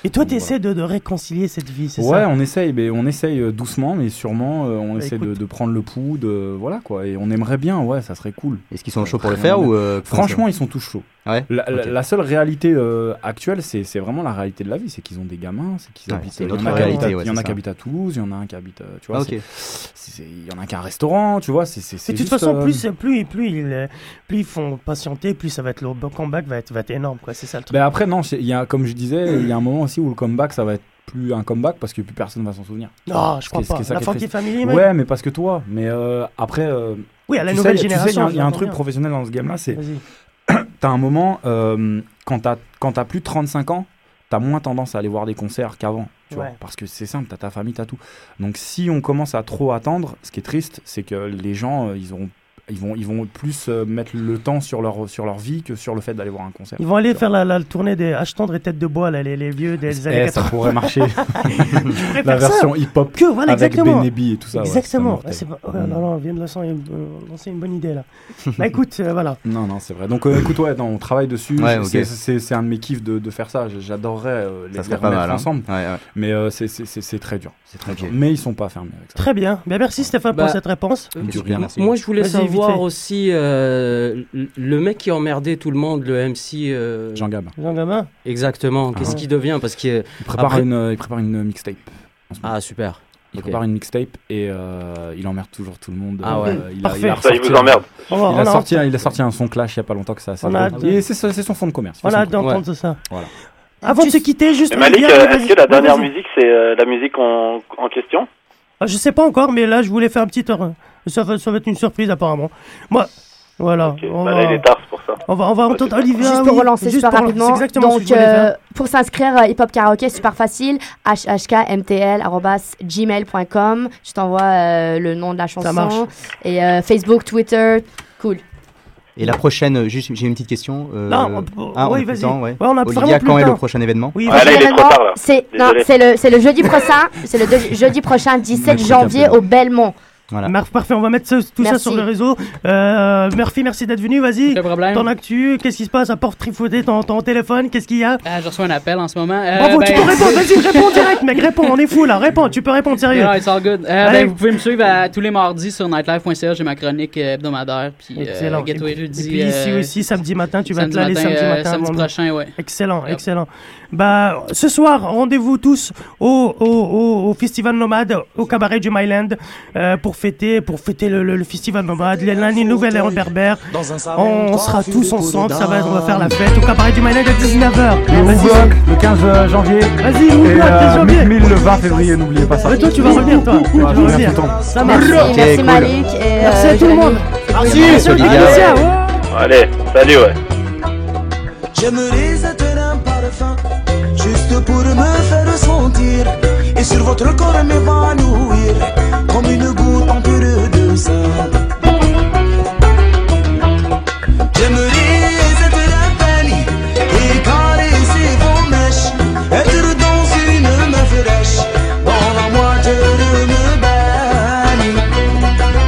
Et toi, tu essaies de, de réconcilier cette vie, c'est Ouais, ça on essaye, mais on essaye euh, doucement, mais sûrement, euh, on Bah, essaie de, prendre le pouls, de voilà quoi. Et on aimerait bien, ouais, ça serait cool. Est-ce qu'ils sont chauds pour le faire ou euh, Franchement, ils sont tous chauds. Ouais. La, seule réalité euh, actuelle, c'est c'est vraiment la réalité de la vie, c'est qu'ils ont des gamins, c'est qu'ils Ouais, habitent. c'est Il y une en a autre qui habitent à- réalité, ouais, il y en c'est a qui ça. habitent à Toulouse, il y en a un qui habite, euh, tu vois. Ah, ok. c'est- c'est- Il y en a qui a un restaurant, tu vois. c'est c'est- c'est Mais de toute façon, euh, plus, plus, plus, ils, plus ils font patienter, plus ça va être le comeback va être, va être énorme, quoi. C'est ça le truc. Ben après, non, il y a, comme je disais, il y a un moment aussi où le comeback, ça va être plus un comeback parce que plus personne va s'en souvenir. Non, je crois pas. La triste. Family. Ouais, mais parce que toi. Mais euh, après. euh, Oui, à la nouvelle sais, tu sais, génération. Il y a- un truc professionnel dans ce game-là, c'est Vas-y. T'as un moment euh, quand t'as plus de 35 ans, t'as moins tendance à aller voir des concerts qu'avant. Tu vois, Ouais. parce que c'est simple, t'as ta famille, t'as tout. Donc si on commence à trop attendre, ce qui est triste, c'est que les gens, euh, ils auront ils vont, ils vont plus euh, mettre le temps sur leur, sur leur vie que sur le fait d'aller voir un concert. Ils vont aller faire la, la tournée des H tendre et têtes de bois, là, les, les vieux des années Eh, ça 80. pourrait marcher. La faire ça. version hip-hop Que, voilà, avec exactement. Benebi et tout ça. ouais, Exactement. Ah, c'est pas- ouais, non, non, on vient de lancer une, euh, bonne idée là. bah écoute, euh, voilà. Non, non, c'est vrai. Donc, euh, écoute, ouais, non, on travaille dessus. Ouais. C'est- un de mes kiffs de, de faire ça. J'adorerais euh, les, Ça mal, hein. ensemble. Ouais, ouais. Mais euh, c'est- c'est c'est- c'est très dur. C'est très dur. Mais ils sont pas fermés avec ça. Très bien. Bien, merci Stéphane Bah, pour cette réponse. Merci. Moi, je voulais savoir fait. aussi euh, le- mec qui emmerdait tout le monde, le MC. euh, Jean Gab. Jean Gabin Exactement. Ah. Qu'est-ce qu'il devient Parce que Il prépare Après- une, euh, il prépare une mixtape. ah super. Il prépare une mixtape et euh, il emmerde toujours tout le monde. Ah ouais. Euh, il, a, Parfait. il a Ça, il vous emmerde. Il a, a sorti, il a sorti un son clash il y a pas longtemps que ça. On a hâte de- Et c'est c'est son fond de commerce. on a hâte truc. d'entendre ça. Voilà. Avant de se quitter, juste. Et Malik, euh, est-ce que la Ouais, dernière musique, c'est euh, la musique en, en question? Ah, Je sais pas encore, mais là, je voulais faire un petit. euh, Ça va, ça va être une surprise apparemment. Moi, voilà. Ok, on, bah va, là, il est tard, c'est pour ça. on va, on va entendre Olivier. Juste ah pour oui, relancer juste super pour- rapidement. Exactement ce Donc, euh, pour s'inscrire à Hip Hop Karaoke, super facile. hhkmtl.gmail.com. Je t'envoie euh, le nom de la chanson. marche. Et euh, Facebook, Twitter. Cool. Et la prochaine, juste j'ai une petite question. euh, Non, ah, on oui, a plus le vas-y. temps, ouais. Ouais, Olivia, quand est le prochain événement Oui, Ah, là, il est trop tard, là. C'est le, c'est le jeudi prochain. C'est le jeudi prochain, 17 Mercredi janvier au Belmont. Voilà. Mar- Parfait, on va mettre ce- tout ça Merci. sur le réseau. Euh, Murphy, merci d'être venu. Vas-y. Ton actu, qu'est-ce qui se passe à porte trifouter ton, ton téléphone Qu'est-ce qu'il y a? Ah, je reçois un appel en ce moment. Euh, Bravo, tu ben- peux répondre. Vas-y, réponds direct, mec. Réponds, on est fou là. Réponds, tu peux répondre sérieux. Yeah, it's all good. Euh, ben, vous pouvez me suivre à- tous les mardis sur nightlife.ca. J'ai ma chronique euh, hebdomadaire. Puis, Excellent. Euh, et, jeudi. puis ici aussi, samedi matin, tu vas samedi te là les matin, samedis euh, matin. samedi prochain, ouais. Excellent, Yep. excellent. Bah, ce soir, rendez-vous tous au, au, au, au Festival Nomade, au cabaret du Myland, euh, pour fêter, pour fêter le, le- le Festival Nomade, l'année nouvelle en berbère. On sera tous ensemble, ça va, on va faire la fête au cabaret du Myland à 19h. Vas-y, le 15 janvier. vas-y, t'es janvier. 1000 le 20 février, n'oubliez pas ça. Ouais, toi, tu vas revenir, toi. Tu vas je reviens revenir. tout le temps. Ça marche. Merci, merci cool. Malik. Et, Merci euh, à tout le monde. Merci. Allez, salut, ouais. J'aimerais être un parfum Juste pour me faire sentir Et sur votre corps m'évanouir Comme une goutte tempéré de saint